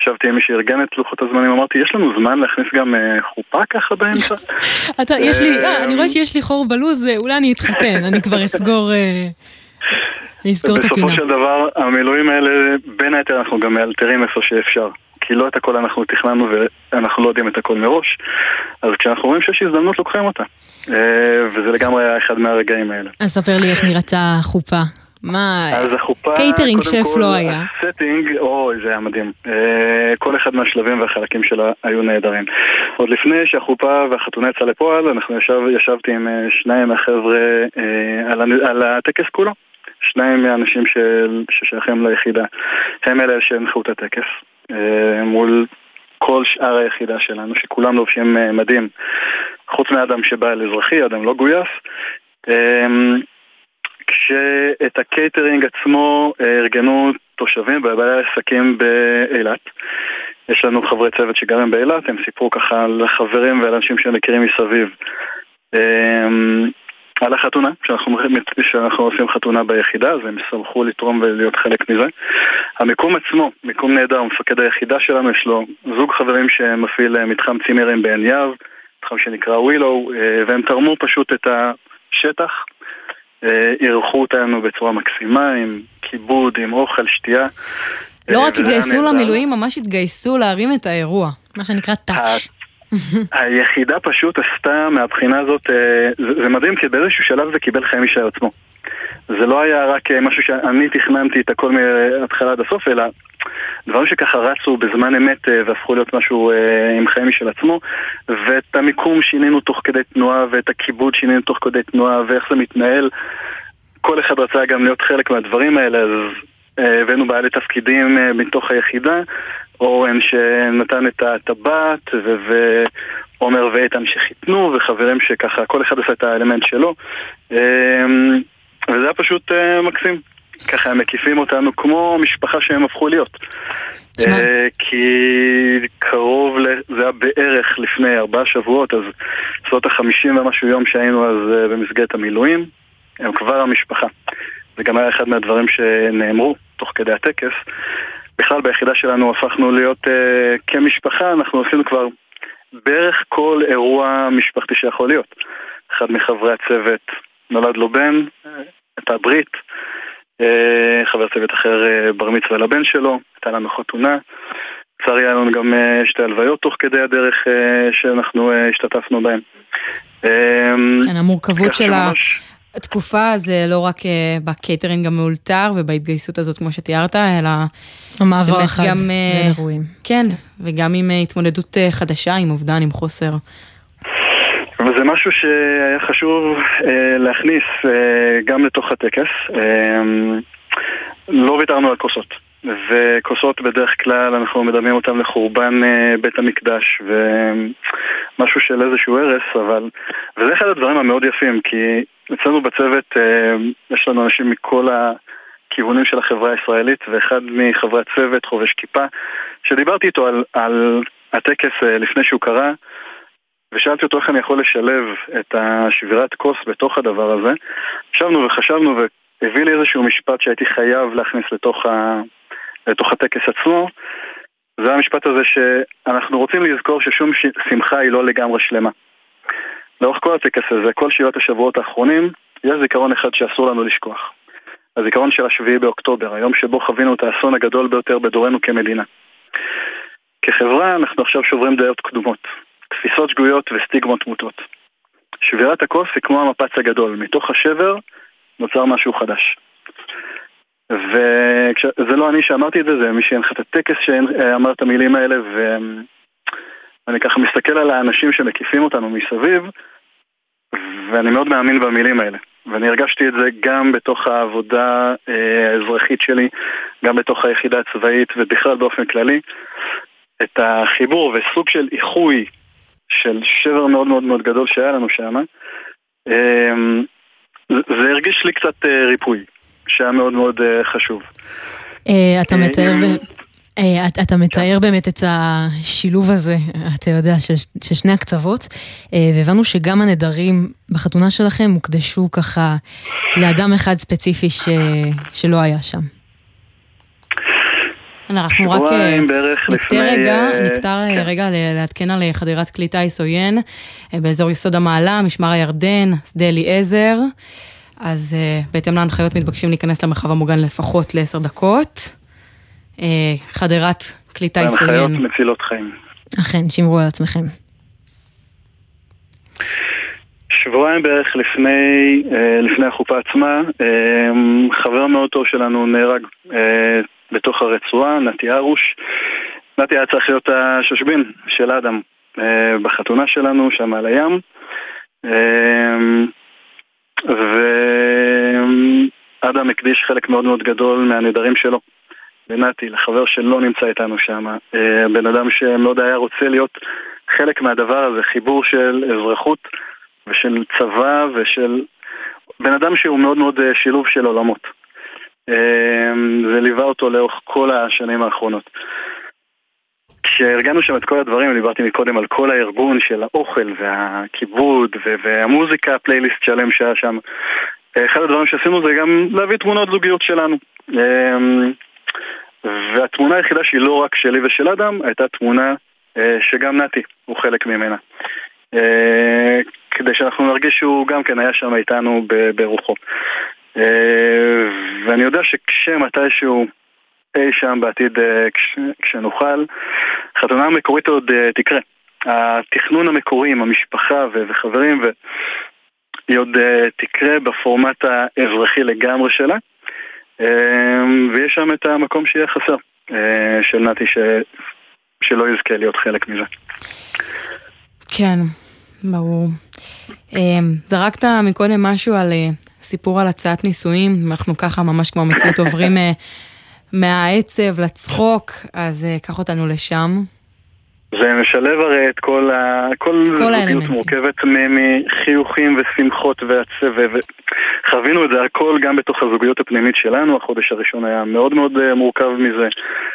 ישבתי עם מי שארגן את לוחות הזמנים, אמרתי, יש לנו זמן להכניס גם אה, חופה ככה באמצע? אתה, יש לי, אה, אה, אני רואה שיש לי חור בלוז, אה, אולי אני אתחתן, אני כבר אסגור, את בסופו. של דבר, המילואים האלה, בין היתר אנחנו גם מאלתרים איפה שאפשר. כי לא את הכל אנחנו תכננו ואנחנו לא יודעים את הכל מראש, אז כשאנחנו רואים שיש הזדמנות לוקחים אותה. אה, וזה לגמרי היה אחד מהרגעים האלה. אז ספר לי איך נראתה החופה. מה, אז החופה, קייטרינג שף כל, לא היה. ה setting, אוי, זה היה מדהים. אה, כל אחד מהשלבים והחלקים שלה היו נהדרים. עוד לפני שהחופה והחתונה יצאה לפועל, אנחנו ישב, ישבתי עם אה, שניים מהחבר'ה על, על הטקס כולו. שניים מהאנשים של, ששייכים ליחידה. הם אלה שהנחו את הטקס. אה, מול כל שאר היחידה שלנו, שכולם לובשים אה, מדים. חוץ מאדם שבא על אזרחי, אדם לא גויס. אה, כשאת הקייטרינג עצמו ארגנו תושבים ובעלי עסקים באילת. יש לנו חברי צוות שגרים באילת, הם סיפרו ככה לחברים ולאנשים שהם מכירים מסביב על החתונה, שאנחנו, שאנחנו עושים חתונה ביחידה, אז הם שמחו לתרום ולהיות חלק מזה. המיקום עצמו, מיקום נהדר, מפקד היחידה שלנו, יש לו זוג חברים שמפעיל אה, מתחם צימרים בעין יהב, מתחם שנקרא ווילו, אה, והם תרמו פשוט את השטח. אה, אירחו אותנו בצורה מקסימה, עם כיבוד, עם אוכל, שתייה. לא רק התגייסו. למילואים, ממש התגייסו להרים את האירוע. מה שנקרא טאץ'. היחידה פשוט עשתה מהבחינה הזאת, אה, זה זה מדהים כי באיזשהו שלב זה קיבל חיים משל עצמו. זה לא היה רק אה, משהו שאני תכננתי את הכל מההתחלה עד הסוף, אלא דברים שככה רצו בזמן אמת אה, והפכו להיות משהו עם חיים משל עצמו, ואת המיקום שינינו תוך כדי תנועה, ואת הכיבוד שינינו תוך כדי תנועה, ואיך זה מתנהל. כל אחד רצה גם להיות חלק מהדברים האלה, אז הבאנו בעלי תפקידים מתוך היחידה, אורן שנתן את הטבעת, ועומר ואיתן שחיתנו, וחברים שככה, כל אחד עשה את האלמנט שלו. אה, וזה היה פשוט אה, מקסים. ככה הם מקיפים אותנו כמו משפחה שהם הפכו להיות. אה, כי קרוב, ל... זה היה בערך לפני ארבעה שבועות, אז בסביבות החמישים ומשהו יום שהיינו אז אה, במסגרת המילואים, הם כבר המשפחה. זה גם היה אחד מהדברים שנאמרו תוך כדי הטקס. בכלל ביחידה שלנו הפכנו להיות uh, כמשפחה, אנחנו עשינו כבר בערך כל אירוע משפחתי שיכול להיות. אחד מחברי הצוות נולד לו בן, הייתה ברית, אה, חבר צוות אחר אה, בר מצווה לבן שלו, הייתה לנו חתונה. לצערי היה לנו גם אה, שתי הלוויות תוך כדי הדרך אה, שאנחנו אה, השתתפנו בהן. כן, המורכבות של שממש- התקופה זה לא רק אה, בקייטרינג המאולתר ובהתגייסות הזאת כמו שתיארת, אלא המעבר החד גם, אה, בין אירועים. כן, וגם עם אה, התמודדות חדשה, עם אובדן, עם חוסר. וזה משהו שהיה חשוב אה, להכניס אה, גם לתוך הטקס. אה, לא ויתרנו על כוסות. וכוסות בדרך כלל אנחנו מדמים אותן לחורבן אה, בית המקדש ומשהו של איזשהו הרס, אבל... וזה אחד הדברים המאוד יפים, כי אצלנו בצוות אה, יש לנו אנשים מכל הכיוונים של החברה הישראלית, ואחד מחברי הצוות חובש כיפה, שדיברתי איתו על, על הטקס אה, לפני שהוא קרה, ושאלתי אותו איך אני יכול לשלב את השבירת כוס בתוך הדבר הזה. ישבנו וחשבנו והביא לי איזשהו משפט שהייתי חייב להכניס לתוך, ה... לתוך הטקס עצמו. זה המשפט הזה שאנחנו רוצים לזכור ששום. שמחה היא לא לגמרי שלמה. לאורך כל הטקס הזה, כל שבעת השבועות האחרונים, יש זיכרון אחד שאסור לנו לשכוח. הזיכרון של השביעי באוקטובר, היום שבו חווינו את האסון הגדול ביותר בדורנו כמדינה. כחברה אנחנו עכשיו שוברים דעות קדומות, תפיסות שגויות וסטיגמות מוטות. שבירת הכוס היא כמו המפץ הגדול, מתוך השבר נוצר משהו חדש. וזה לא אני שאמרתי את זה, זה מי שהנחה את הטקס שאמר את המילים האלה, ואני ככה מסתכל על האנשים שמקיפים אותנו מסביב, ואני מאוד מאמין במילים האלה. ואני הרגשתי את זה גם בתוך העבודה אה, האזרחית שלי, גם בתוך היחידה הצבאית ובכלל באופן כללי. את החיבור וסוג של איחוי של שבר מאוד מאוד מאוד גדול שהיה לנו שם, אה, זה הרגיש לי קצת אה, ריפוי, שהיה מאוד מאוד אה, חשוב. אה, אתה מתאר... ב- אה, את- אתה מתאר באמת את השילוב הזה, אתה יודע, של של שני הקצוות, אה, והבנו שגם הנדרים בחתונה שלכם הוקדשו ככה לאדם אחד ספציפי ש- שלא היה שם. אנחנו רק אה, לפני, רגע, נקטע כן. רגע לעדכן על חדירת כלי טיס עוין באזור יסוד המעלה, משמר הירדן, שדה אליעזר. אז בהתאם להנחיות מתבקשים להיכנס למרחב המוגן לפחות לעשר דקות. אה, חדירת קליטה והנחיות ישראלית. מצילות חיים. אכן, שמרו על עצמכם. שבועיים בערך לפני, אה, לפני החופה עצמה, אה, חבר מאוד טוב שלנו נהרג אה, בתוך הרצועה, נתי ארוש. נתי היה צריך להיות השושבין של אדם בחתונה שלנו, שם על הים. ואדם הקדיש חלק מאוד מאוד גדול מהנדרים שלו לנתי, לחבר שלא נמצא איתנו שם. אה, בן אדם שמאוד היה רוצה להיות חלק מהדבר הזה, חיבור של אזרחות ושל צבא ושל בן אדם שהוא מאוד מאוד אה, שילוב של עולמות. אה, זה ליווה אותו לאורך כל השנים האחרונות. כשארגנו שם את כל הדברים, דיברתי מקודם על כל הארגון של האוכל והכיבוד והמוזיקה, פלייליסט שלם שהיה שם. אחד הדברים שעשינו זה גם להביא תמונות זוגיות שלנו. והתמונה היחידה שהיא לא רק שלי ושל אדם, הייתה תמונה אה, שגם נתי הוא חלק ממנה. אה, כדי שאנחנו נרגיש שהוא גם כן היה שם איתנו ברוחו. אה, ואני יודע שכשמתישהו אי שם בעתיד כש, כשנוכל, החתונה המקורית עוד תקרה. התכנון המקורי עם המשפחה וחברים, ו... היא עוד תקרה בפורמט האזרחי לגמרי שלה, ויש שם את המקום שיהיה חסר אה, של נתי ש... שלא יזכה להיות חלק מזה. כן, ברור. אמ, זרקת מקודם משהו על אה, סיפור על הצעת נישואים, אנחנו ככה ממש כמו מציאות עוברים אה, מהעצב לצחוק, אז קח אותנו לשם. זה משלב הרי את כל ה... כל זוגיות האלמנטים. מורכבת מחיוכים ושמחות ועצב, וחווינו את זה הכל גם בתוך הזוגיות הפנימית שלנו, החודש הראשון היה מאוד מאוד אה, מורכב מזה.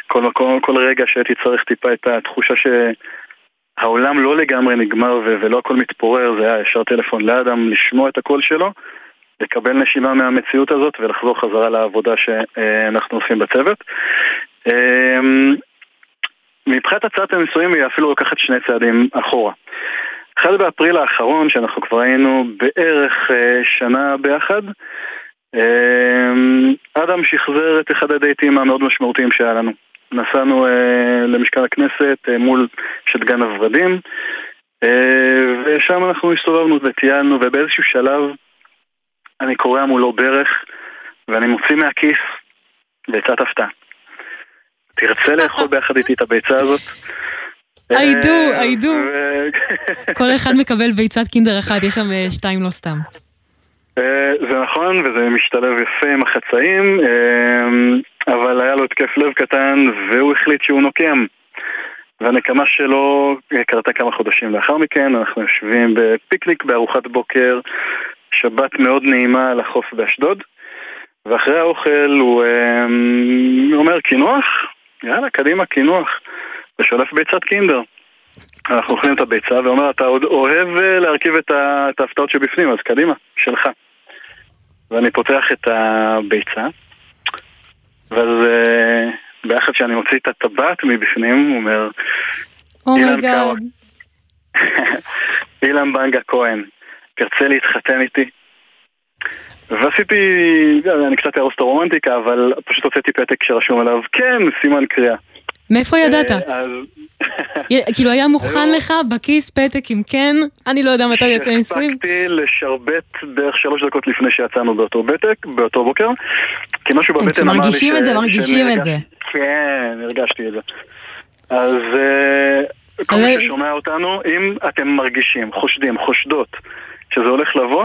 כל, מקום, כל רגע שהייתי צריך טיפה את התחושה שהעולם לא לגמרי נגמר ו- ולא הכל מתפורר, זה היה ישר טלפון לאדם, לשמוע את הקול שלו, לקבל נשימה מהמציאות הזאת ולחזור חזרה לעבודה שאנחנו עושים בצוות. מבחינת הצעת הנישואים היא אפילו לוקחת שני צעדים אחורה. אחד באפריל האחרון, שאנחנו כבר היינו בערך אה, שנה ביחד, אה, אדם שחזר את אחד הדייטים המאוד משמעותיים שהיה לנו. נסענו אה, למשכן הכנסת מול שדגן הורדים, אה, ושם אנחנו הסתובבנו וטיילנו, ובאיזשהו שלב אני קורע מולו ברך, ואני מוציא מהכיס ביצת הפתעה. תרצה לאכול ביחד איתי את הביצה הזאת? I אה, do, I do. כל אחד מקבל ביצת קינדר אחת, יש שם אה, שתיים לא סתם. אה, זה נכון, וזה משתלב יפה עם החצאים, אה, אבל היה לו התקף לב קטן, והוא החליט שהוא נוקם. והנקמה שלו אה, קרתה כמה חודשים לאחר מכן, אנחנו יושבים בפיקניק בארוחת בוקר, שבת מאוד נעימה על החוף באשדוד, ואחרי האוכל הוא אה, אומר קינוח, יאללה, קדימה, קינוח, ושולף ביצת קינדר. אנחנו אוכלים את הביצה, ואומר, אתה עוד אוהב אה, להרכיב את ה- את ההפתעות שבפנים, אז קדימה, שלך. ואני פותח את הביצה, ואז אה, ביחד שאני מוציא את הטבעת מבפנים, הוא אומר, אילן oh my god. אילן בנגה כהן, תרצה להתחתן איתי? ועשיתי, אני קצת אהרוס את הרומנטיקה, אבל פשוט הוצאתי פתק שרשום עליו, כן, סימן קריאה. מאיפה ידעת? אה, כאילו היה מוכן לך בכיס פתק עם כן, אני לא יודע מתי יוצא נישואים. הספקתי לשרבט בערך שלוש דקות לפני שיצאנו באותו בטק, באותו בוקר, כי משהו בבטן אמר לי כשמרגישים את זה, מרגישים את זה. כן, הרגשתי את זה. אז אה, כל מי ששומע אותנו, אם אתם מרגישים, חושדים, חושדות, שזה הולך לבוא,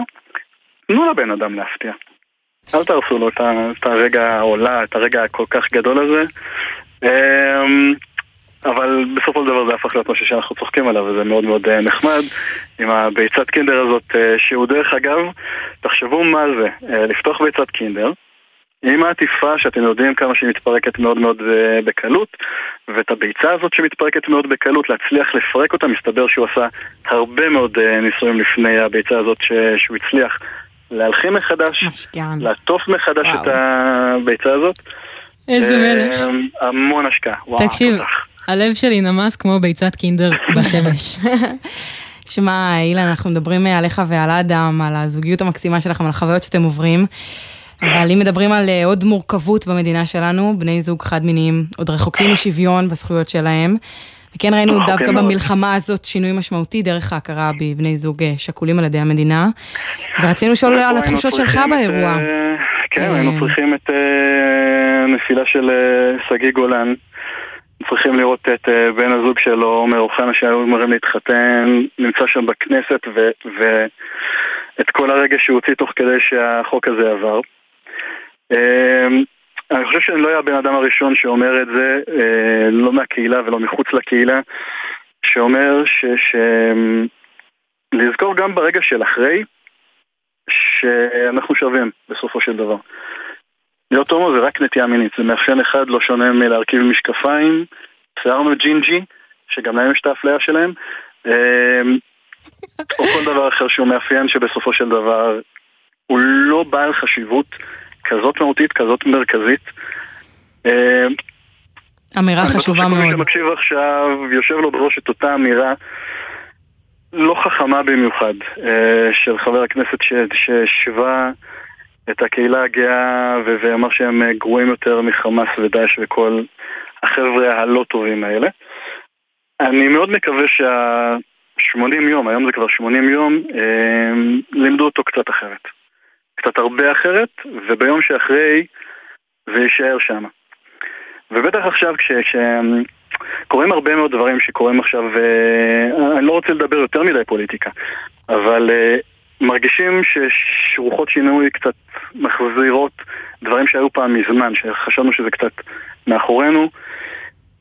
תנו לבן אדם להפתיע. אל תהרסו לו את הרגע העולה, את הרגע הכל כך גדול הזה. אמ, אבל בסופו של דבר זה הפך להיות משהו שאנחנו צוחקים עליו, וזה מאוד מאוד אה, נחמד, עם הביצת קינדר הזאת, אה, שהוא דרך אגב, תחשבו מה זה, אה, לפתוח ביצת קינדר, עם העטיפה שאתם יודעים כמה שהיא מתפרקת מאוד מאוד בקלות, ואת הביצה הזאת שמתפרקת מאוד בקלות, להצליח לפרק אותה, מסתבר שהוא עשה הרבה מאוד ניסויים לפני הביצה הזאת. שהוא הצליח להלחים מחדש, לעטוף מחדש וואו. את הביצה הזאת. איזה מלך. אה, המון השקעה, וואו. תקשיב, הלב שלי נמס כמו ביצת קינדר בשמש. שמע, אילן, אנחנו מדברים עליך ועל אדם, על הזוגיות המקסימה שלכם, על החוויות שאתם עוברים. אבל אם מדברים על אה, עוד מורכבות במדינה שלנו, בני זוג חד-מיניים עוד רחוקים משוויון בזכויות שלהם. וכן ראינו רחוקים דווקא מאוד. במלחמה הזאת שינוי משמעותי דרך ההכרה בבני זוג אה, שכולים על ידי המדינה. ורצינו לשאול על היינו התחושות שלך באירוע. אה, כן, אה. היינו צריכים את אה, הנפילה של אה, שגיא גולן. צריכים לראות את אה, בן הזוג שלו, עומר אוחנה, שהיו אמורים להתחתן, נמצא שם בכנסת, ו- ואת כל הרגע שהוא הוציא תוך כדי שהחוק הזה עבר. אני חושב שאני לא אהיה הבן אדם הראשון שאומר את זה, אה, לא מהקהילה ולא מחוץ לקהילה, שאומר ש... ש... לזכור גם ברגע של אחרי, שאנחנו שווים בסופו של דבר. להיות הומו זה רק נטייה מינית, זה מאפיין אחד לא שונה מלהרכיב משקפיים, ציירנו ג'ינג'י, שגם להם יש את האפליה שלהם, אמ, או כל דבר אחר שהוא מאפיין שבסופו של דבר הוא לא בעל חשיבות כזאת מהותית, כזאת מרכזית. אמ, אמירה אני חשובה בטוח שכל מי מאוד. שמקשיב עכשיו, יושב לו בראש את אותה אמירה לא חכמה במיוחד אה, של חבר הכנסת שהשווה את הקהילה הגאה ואמר שהם אה, גרועים יותר מחמאס ודאעש וכל החבר'ה הלא טובים האלה. אני מאוד מקווה שה-80 יום, היום זה כבר 80 יום, אה, לימדו אותו קצת אחרת. קצת הרבה אחרת, וביום שאחרי זה יישאר שם. ובטח עכשיו כש... כש... קורים הרבה מאוד דברים שקורים עכשיו, אה, אני לא רוצה לדבר יותר מדי פוליטיקה, אבל אה, מרגישים שרוחות שינוי קצת מחזירות דברים שהיו פעם מזמן, שחשבנו שזה קצת מאחורינו.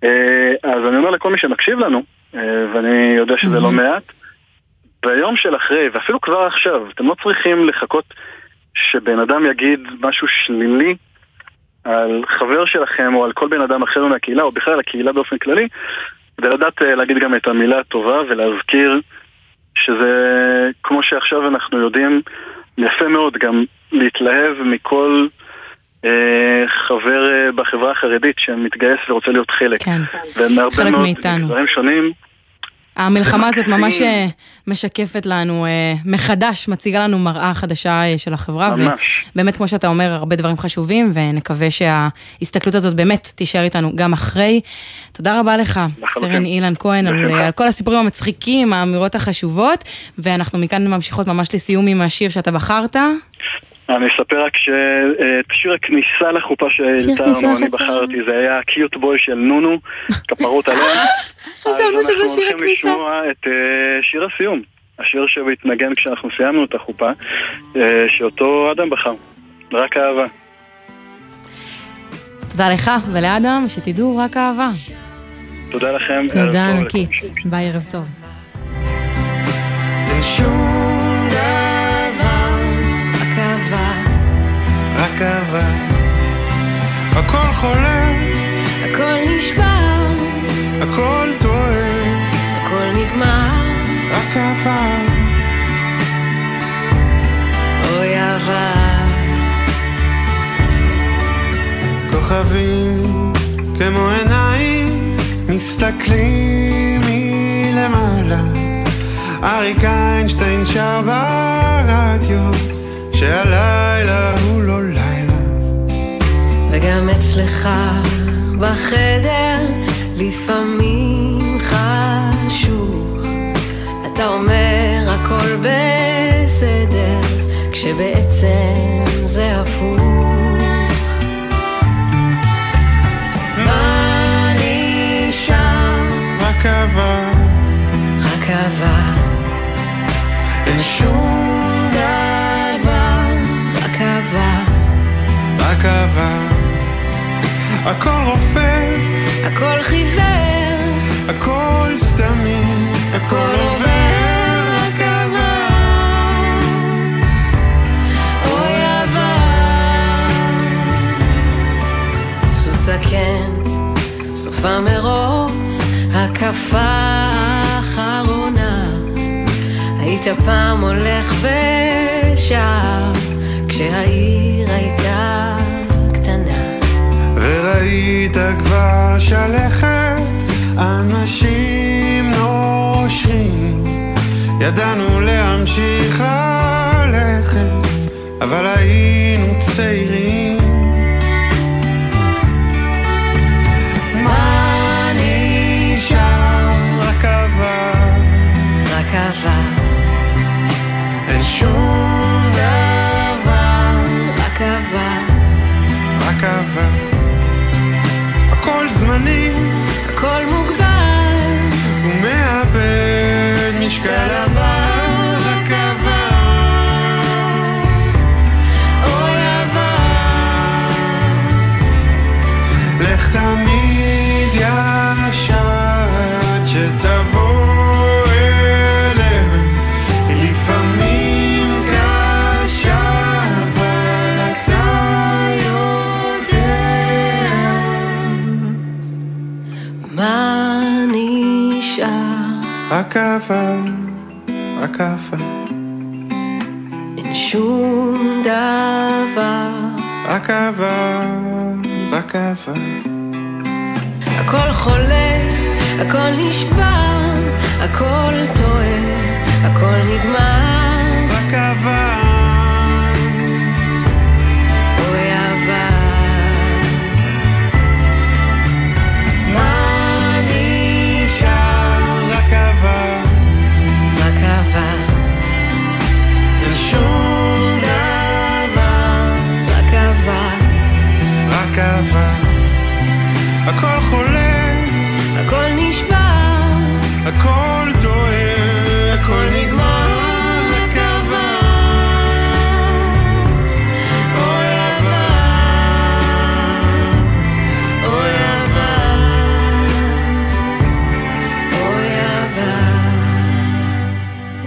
אה, אז אני אומר לכל מי שמקשיב לנו, אה, ואני יודע שזה לא מעט, ביום של אחרי, ואפילו כבר עכשיו, אתם לא צריכים לחכות שבן אדם יגיד משהו שלילי על חבר שלכם או על כל בן אדם אחר מהקהילה, או בכלל הקהילה באופן כללי, כדי לדעת אה, להגיד גם את המילה הטובה ולהזכיר שזה, כמו שעכשיו אנחנו יודעים, יפה מאוד גם להתלהב מכל אה, חבר אה, בחברה החרדית שמתגייס ורוצה להיות חלק. כן, ומהרבה חלק מאוד מאיתנו. דברים שונים. המלחמה הזאת. ממש אה, משקפת לנו אה, מחדש, מציגה לנו מראה חדשה אה, של החברה. ממש. ובאמת, כמו שאתה אומר, הרבה דברים חשובים, ונקווה שההסתכלות הזאת באמת תישאר איתנו גם אחרי. תודה רבה לך, סרן אילן כהן, על. על כל הסיפורים המצחיקים, האמירות החשובות, ואנחנו מכאן ממשיכות ממש לסיום עם השיר שאתה בחרת. אני אספר רק שאת שיר הכניסה לחופה שהלתרנו, אני. בחרתי, זה היה קיוט בוי של נונו, כפרות עליהם. חשבנו שזה שיר אז אנחנו הולכים הכניסה. לשמוע את אה, שיר הסיום, השיר שמתנגן כשאנחנו סיימנו את החופה, אה, שאותו אדם בחר, רק אהבה. תודה לך ולאדם, שתדעו רק אהבה. תודה לכם. תודה ענקית. ביי, ערב טוב. רק אהבה. הכל חולם, הכל נשבר, הכל טועה, הכל נגמר, רק אהבה. אוי אהבה. כוכבים כמו עיניים מסתכלים מלמעלה. אריק איינשטיין שר ברדיו שהלילה הוא לא לילה. וגם אצלך בחדר לפעמים חשוך. אתה אומר הכל בסדר, כשבעצם זה הפוך. מה נשאר? רק אהבה, אהבה. הכל רופא, הכל חיוור, הכל סתמי, הכל עובר. הקן, סוף המרוץ, הקפה האחרונה. היית פעם הולך ושר, כשהעיר הייתה. וראית כבר שלכת, אנשים נושרים. ידענו להמשיך ללכת, אבל היינו צעירים. מה נשאר? רק עבר. רק עבר. אין שום זמני. הכל מוגבל. ומאבד משקל עבר. עבר. אוי עבר. לך תמיד רק עבר, רק עבר, אין שום דבר. רק עבר, רק עבר. הכל חולף, הכל נשבר, הכל טועה, הכל נגמר.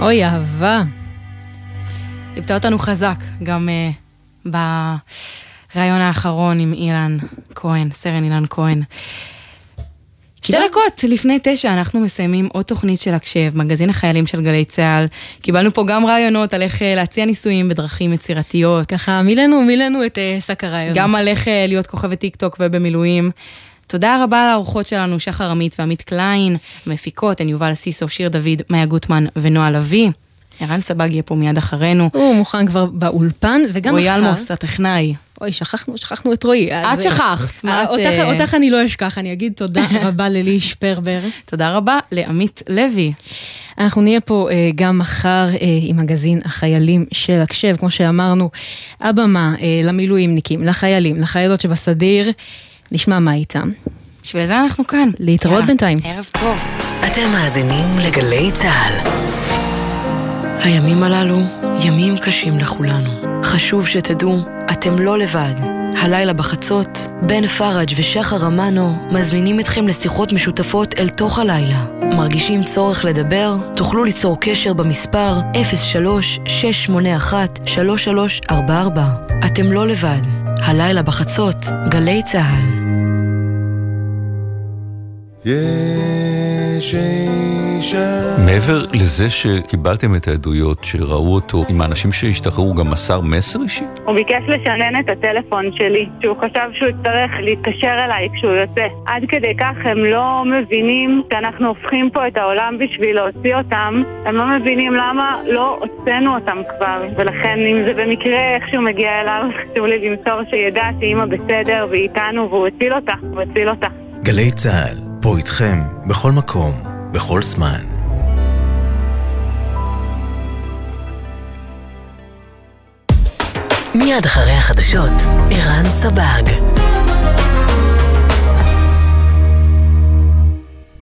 אוי, אהבה. ליוותה אותנו חזק, גם uh, בריאיון האחרון עם אילן כהן, סרן אילן כהן. שתי דקות לפני תשע אנחנו מסיימים עוד תוכנית של הקשב, מגזין החיילים של גלי צה"ל. קיבלנו פה גם רעיונות על איך אה, להציע נישואים בדרכים יצירתיות. ככה מילאנו, מילאנו את אה, שק הרעיונות. גם על איך להיות כוכבת טיק טוק ובמילואים. תודה רבה לאורחות שלנו, שחר עמית ועמית קליין, המפיקות הן יובל סיסו, שיר דוד, מאיה גוטמן ונועה לביא. ערן סבג יהיה פה מיד אחרינו. הוא מוכן כבר באולפן, וגם רועי מחר. אלמוס, הטכנאי. אוי, שכחנו, שכחנו את רועי. את שכחת, אה, את, אותך, אה, אותך אני לא אשכח, אני אגיד תודה רבה ללי שפרבר. תודה רבה לעמית לוי. אנחנו נהיה פה אה, גם מחר אה, עם מגזין החיילים של הקשב, כמו שאמרנו, הבמה אה, למילואימניקים, לחיילים, לחיילות שבסדיר, נשמע מה איתם. בשביל זה אנחנו כאן. להתראות יאללה, בינתיים. ערב טוב. אתם מאזינים לגלי צה"ל. הימים הללו ימים קשים לכולנו. חשוב שתדעו, אתם לא לבד. הלילה בחצות, בן פראג' ושחר אמנו מזמינים אתכם לשיחות משותפות אל תוך הלילה. מרגישים צורך לדבר? תוכלו ליצור קשר במספר 03-681-3344. אתם לא לבד. הלילה בחצות, גלי צה"ל. אישה... מעבר לזה שקיבלתם את העדויות שראו אותו עם האנשים שהשתחררו, הוא גם מסר מסר אישי? הוא ביקש לשנן את הטלפון שלי, שהוא חשב שהוא יצטרך להתקשר אליי כשהוא יוצא. עד כדי כך הם לא מבינים שאנחנו הופכים פה את העולם בשביל להוציא אותם, הם לא מבינים למה לא הוצאנו אותם כבר, ולכן אם זה במקרה איכשהו מגיע אליו, חשוב לי למסור שידע שאימא בסדר והיא איתנו והוא הציל אותה, הוא הציל אותה. גלי צה"ל, פה איתכם, בכל מקום, בכל זמן. מיד אחרי החדשות, ערן סבג.